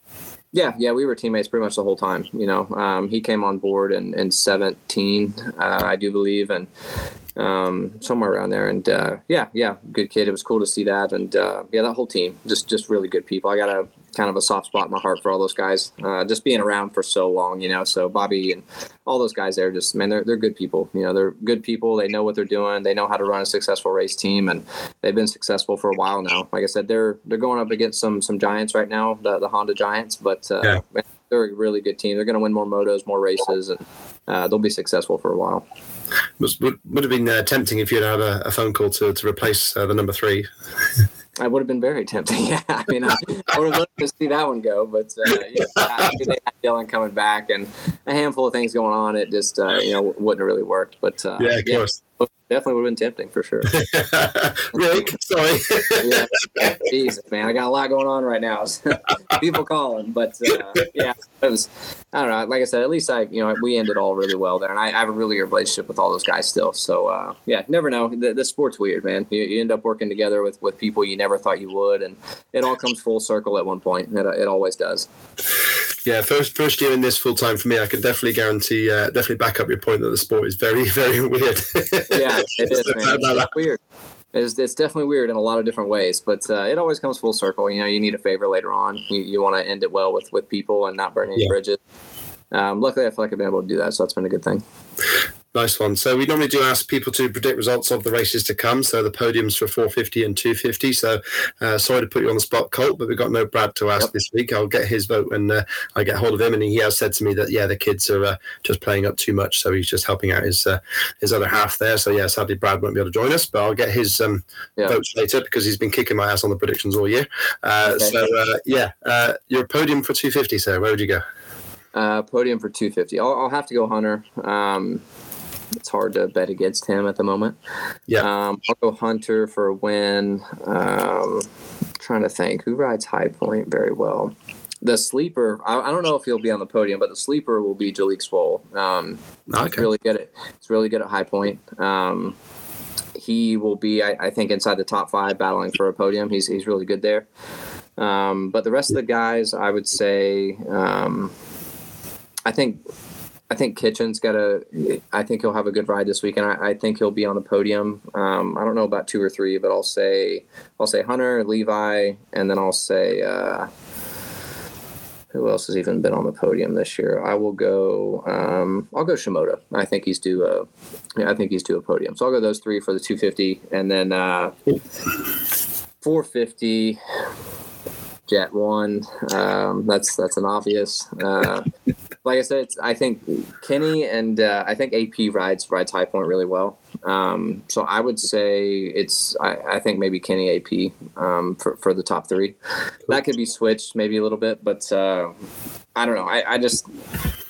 Yeah, yeah, we were teammates pretty much the whole time. You know, um, he came on board in, in 17, uh, I do believe, and um, somewhere around there. And uh, yeah, yeah, good kid. It was cool to see that, and uh, yeah, that whole team, just just really good people. I got a kind of a soft spot in my heart for all those guys. Uh, just being around for so long, you know. So Bobby and all those guys there, just man, they're they're good people. You know, they're good people. They know what they're doing. They know how to run a successful race team, and they've been successful for a while now. Like I said, they're they're going up against some some giants right now, the the Honda Giants, but uh, yeah. man, they're a really good team. They're going to win more motos, more races, and uh, they'll be successful for a while. Must, would, would have been uh, tempting if you'd had a, a, phone call to, to replace uh, the number three. [LAUGHS] I would have been very tempting. [LAUGHS] Yeah, I mean, I, I would have loved to see that one go, but uh, yeah, after they had Dylan coming back and a handful of things going on, it just uh, you know wouldn't have really worked. But uh, yeah, of yeah, course. Definitely would have been tempting for sure. [LAUGHS] Rick, Sorry. yeah, Jesus, man, I got a lot going on right now. [LAUGHS] People calling, but uh, yeah, it was. I don't know. Like I said, at least I, you know, we ended all really well there, and I, I have a really good relationship with all those guys still. So uh, yeah, never know. The, the sport's weird, man. You, you, end up working together with with people you never thought you would, and it all comes full circle at one point. It, it always does. Yeah, first first year in this full time for me, I can definitely guarantee, uh, definitely back up your point that the sport is very [LAUGHS] very weird. yeah, it [LAUGHS] is. Man. It's weird. It's, it's definitely weird in a lot of different ways, but uh, it always comes full circle. You know, you need a favor later on. You, you want to end it well with with people and not burn any yeah. bridges. Um, luckily, I feel like I've been able to do that, so that's been a good thing. Nice one. So we normally do ask people to predict results of the races to come. So the podiums for 450 and 250. So uh, sorry to put you on the spot, Colt, but we've got no Brad to ask yep. this week. I'll get his vote when uh, I get hold of him, and he has said to me that yeah, the kids are uh, just playing up too much, so he's just helping out his uh, his other half there. So yeah, sadly Brad won't be able to join us, but I'll get his um, yeah. votes later because he's been kicking my ass on the predictions all year. Uh, okay. So uh, yeah, your podium for 250, sir. Where would you go? podium for 250. I'll, I'll, have to go Hunter. Um, it's hard to bet against him at the moment. Yeah. Um, I'll go Hunter for a win. Um, trying to think who rides High Point very well. The sleeper, I, I, don't know if he'll be on the podium, but the sleeper will be Jalek Swoll. Um, okay. really good at it's really good at High Point. Um, he will be, I, I, think, inside the top five battling for a podium. He's he's really good there. Um, but the rest of the guys, I would say, um, I think I think Kitchen's got a. I think he'll have a good ride this week, and I, I think he'll be on the podium. Um, I don't know about two or three, but I'll say I'll say Hunter, Levi, and then I'll say uh, who else has even been on the podium this year? I will go. Um, I'll go Shimoda. I think he's due a. Yeah, I think he's due a podium. So I'll go those three for the 250, and then uh, 450. Jett one. Um, that's that's an obvious. Uh, like I said, I think Kenny and uh, I think AP rides rides High Point really well. Um, so I would say it's I, I think maybe Kenny AP um, for for the top three. That could be switched maybe a little bit, but uh, I don't know. I, I just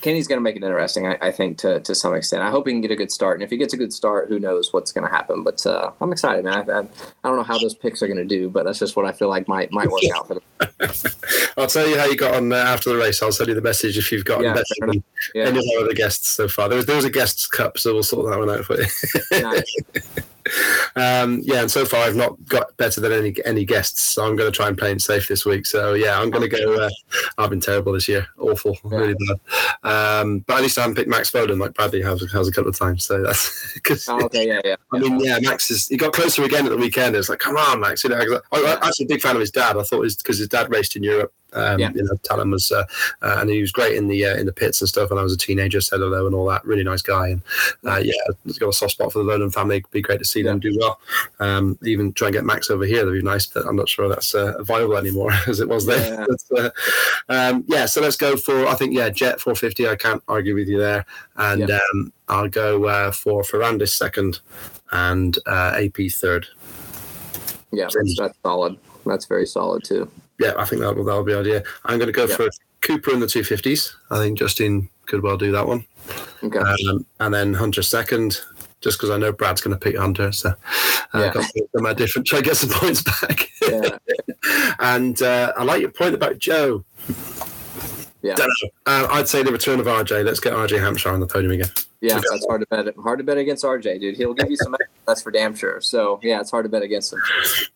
Kenny's going to make it interesting, I, I, think, to, to some extent. I hope he can get a good start. And if he gets a good start, who knows what's going to happen. But uh, I'm excited, man. I, I, I, don't know how those picks are going to do, but that's just what I feel like might might work out for them. [LAUGHS] I'll tell you how you got on uh, after the race. I'll send you the message if you've got yeah, better than yeah. any of our other guests so far. There was, there was a guests cup, so we'll sort that one out for you. nice. [LAUGHS] Um, yeah, and so far I've not got better than any any guests, so I'm going to try and play it safe this week. So yeah, I'm going to go. Uh, I've been terrible this year, awful, yeah. really bad. Um, but at least I haven't picked Max Vohland like Bradley has, has a couple of times. So that's [LAUGHS] because oh, okay, yeah, yeah. I mean, yeah, Max is he got closer again at the weekend. It's like, come on, Max. You know, I, I, I'm actually a big fan of his dad. I thought because his dad raced in Europe um, yeah. You know, Tallon was, uh, uh, and he was great in the uh, in the pits and stuff. When I was a teenager, said hello and all that. Really nice guy, and uh, yeah, he's got a soft spot for the Vohland family. It'd be great to see them do well. Um, even try and get Max over here. That'd be nice, but I'm not sure that's uh, viable anymore [LAUGHS] as it was then. Yeah. um, yeah, so let's go for I think yeah, Jett 450. I can't argue with you there, and yeah. um, I'll go uh, for Ferrandis second and AP third. Yeah, that's, that's solid. That's very solid too yeah, I think that will that'll be idea. I'm going to go yeah. for Cooper in the 250s. I think Justin could well do that one. Okay. Um, and then Hunter second, just because I know Brad's going to pick Hunter. So uh, yeah. got to different, try to get some [LAUGHS] points back. Yeah. [LAUGHS] and uh, I like your point about Joe. Yeah. Uh, I'd say the return of RJ. Let's get RJ Hampshire on the podium again. Yeah, that's hard to bet. Hard to bet against RJ, dude. He'll give you some. [LAUGHS] that's for damn sure. So yeah, it's hard to bet against him.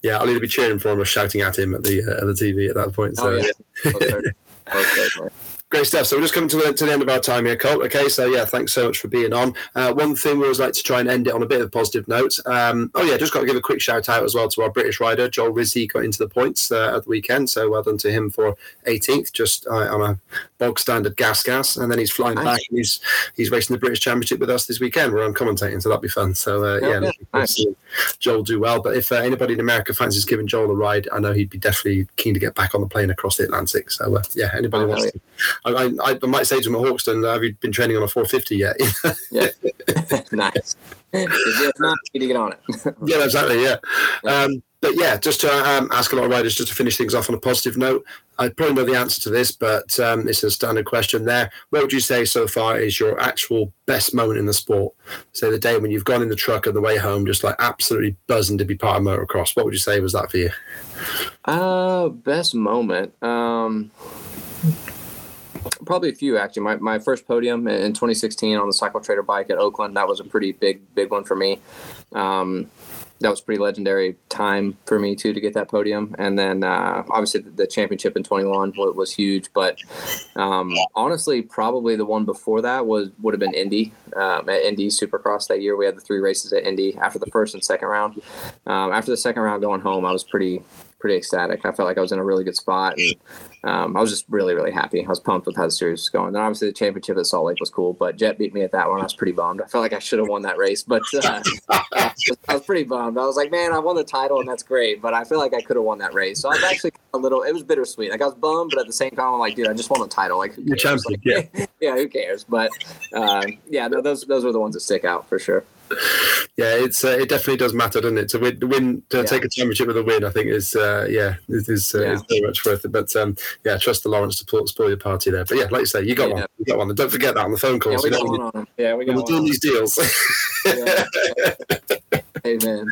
Yeah, I'll either be cheering for him or shouting at him at the uh, at the TV at that point. So. Oh, yeah. [LAUGHS] Great stuff. So we're just coming to the, to the end of our time here, Colt. Okay, so yeah, thanks so much for being on. Uh, one thing we always like to try and end it on a bit of a positive note. Um, oh yeah, just got to give a quick shout out as well to our British rider Joel Rizzi got into the points uh, at the weekend. So well done to him for 18th, just uh, on a bog standard gas gas, and then he's flying nice. back and he's he's racing the British Championship with us this weekend. Where I'm commentating, so that'll be fun. So uh, yeah, yeah nice. Joel do well. But if uh, anybody in America fancies giving Joel a ride, I know he'd be definitely keen to get back on the plane across the Atlantic. So uh, yeah, anybody oh, wants yeah. to. I, I, I might say to him at Hawkstone, have you been training on a 450 yet? [LAUGHS] yeah, [LAUGHS] nice. it's not to get on it. [LAUGHS] yeah, exactly. Yeah. Um, but yeah, just to um, ask a lot of riders, just to finish things off on a positive note, I probably know the answer to this, but um, it's a standard question there. What would you say so far is your actual best moment in the sport? Say the day when you've gone in the truck on the way home, just like absolutely buzzing to be part of motocross. What would you say was that for you? Uh, best moment. Um, probably a few actually. My, my first podium in 2016 on the Cycle Trader bike at Oakland. That was a pretty big big one for me. Um, that was pretty legendary time for me too to get that podium. And then uh, obviously the, the, championship in 21 was, was huge. But um, honestly, probably the one before that was would have been Indy um, at Indy Supercross that year. We had the three races at Indy after the first and second round. Um, after the second round going home, I was pretty pretty ecstatic. I felt like I was in a really good spot, and um, I was just really, really happy. I was pumped with how the series was going. Then obviously the championship at Salt Lake was cool, but Jett beat me at that one. I was pretty bummed. I felt like I should have won that race, but uh, [LAUGHS] I was pretty bummed. I was like, man, I won the title, and that's great, but I feel like I could have won that race. So I was actually a little. It was bittersweet. Like I was bummed, but at the same time, I'm like, dude, I just won the title. Like, you're champion. Like, yeah, yeah, who cares? But uh, yeah, those those were the ones that stick out for sure yeah, it's uh, it definitely does matter, doesn't it? To win, win to yeah. take a championship with a win, I think is uh, yeah, it is, uh, yeah. is very much worth it. But um, yeah, trust the Lawrence to support, spoil your party there. But yeah, like you say, you got yeah. one, you got one. And don't forget that on the phone calls. Yeah, we got one on Yeah, we got we're doing these deals. [LAUGHS] Amen.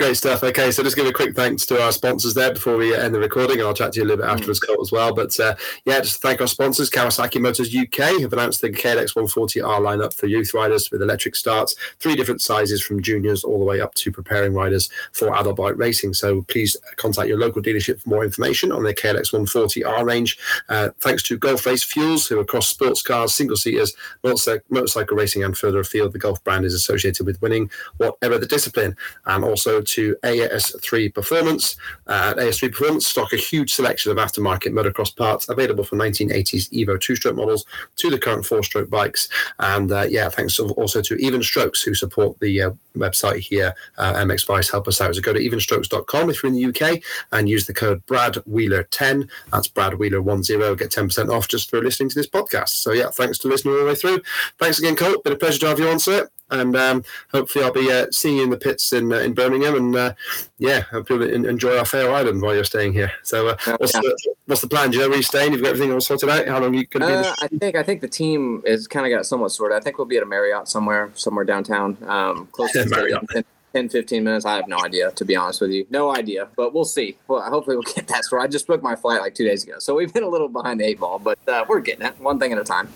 Great stuff. Okay, so just give a quick thanks to our sponsors there before we end the recording, and I'll chat to you a little bit afterwards, mm. Colt, as well. But uh, yeah, just to thank our sponsors, Kawasaki Motors UK have announced the KLX 140R lineup for youth riders with electric starts, three different sizes from juniors all the way up to preparing riders for adult bike racing. So please contact your local dealership for more information on the KLX 140R range. Uh, thanks to Gulf Race Fuels, who across sports cars, single seaters, motorcycle racing, and further afield, the Gulf brand is associated with winning whatever the discipline, and also to AS3 Performance. Uh, AS3 Performance stock a huge selection of aftermarket motocross parts available from 1980s Evo two-stroke models to the current four-stroke bikes. And uh, yeah, thanks also to Even Strokes who support the uh, website here. Uh, MX Vice help us out. So go to evenstrokes.com if you're in the UK and use the code Brad Wheeler 10. That's Brad Wheeler 10. Get 10% off just for listening to this podcast. So yeah, thanks for listening all the way through. Thanks again, Colt. Been a pleasure to have you on, sir and um, hopefully I'll be uh, seeing you in the pits in uh, in Birmingham, and uh, yeah, hopefully enjoy our fair island while you're staying here. So, uh, what's, yeah. the, what's the plan? Do you know where you're staying? You've got everything all sorted out. How long are you going to be? Uh, I think I think the team is kind of got somewhat sorted. I think we'll be at a Marriott somewhere, somewhere downtown, um, close to [LAUGHS] Marriott. 10, 10, 15 minutes. I have no idea, to be honest with you. No idea, but we'll see. Well, hopefully we'll [LAUGHS] get that sorted. I just booked my flight like two days ago, so we've been a little behind the eight ball, but uh, we're getting it one thing at a time.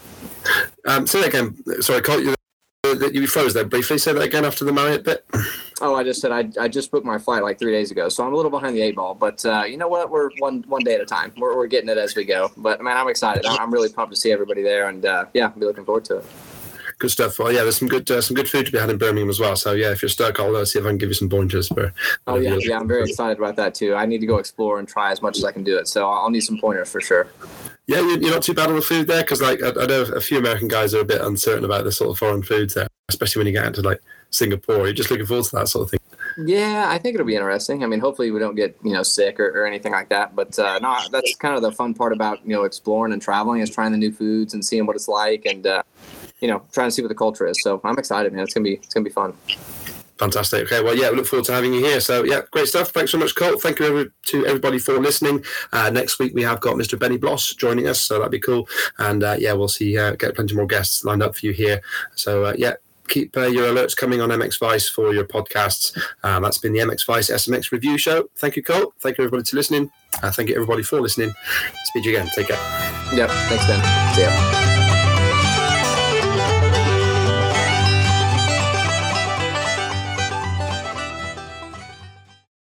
Um, say that again. Sorry, I caught you that you froze there briefly. Say that again after the Marriott bit. Oh, I just said I, I just booked my flight like three days ago, so I'm a little behind the eight ball. But uh, you know what? We're one one day at a time. We're, we're getting it as we go. But man, I'm excited. I'm really pumped to see everybody there, and uh, yeah, I'll be looking forward to it. Good stuff. Well, yeah, there's some good uh, some good food to be had in Birmingham as well. So yeah, if you're stuck, I'll uh, see if I can give you some pointers. For oh yeah, yeah, I'm very excited about that too. I need to go explore and try as much as I can do it. So I'll need some pointers for sure. Yeah, you're not too bad on the food there because like I, I, know a few American guys are a bit uncertain about the sort of foreign foods there, especially when you get into like Singapore. You're just looking forward to that sort of thing. Yeah, I think it'll be interesting. I mean, hopefully we don't get you know sick or, or anything like that. But uh, no, that's kind of the fun part about you know exploring and traveling is trying the new foods and seeing what it's like and uh, you know trying to see what the culture is. So I'm excited, man. It's gonna be it's gonna be fun. Fantastic. Okay. Well, yeah, we look forward to having you here. So, yeah, great stuff. Thanks so much, Colt. Thank you to everybody for listening. Uh, next week, we have got Mr. Benny Bloss joining us. So, that'd be cool. And uh, yeah, we'll see, uh, get plenty more guests lined up for you here. So, uh, yeah, keep uh, your alerts coming on MX Vice for your podcasts. Uh, that's been the MX Vice SMX review show. Thank you, Colt. Thank you, everybody, to listening. thank you, everybody, for listening. Speak to you again. Take care. Yep. Thanks, Ben. See ya.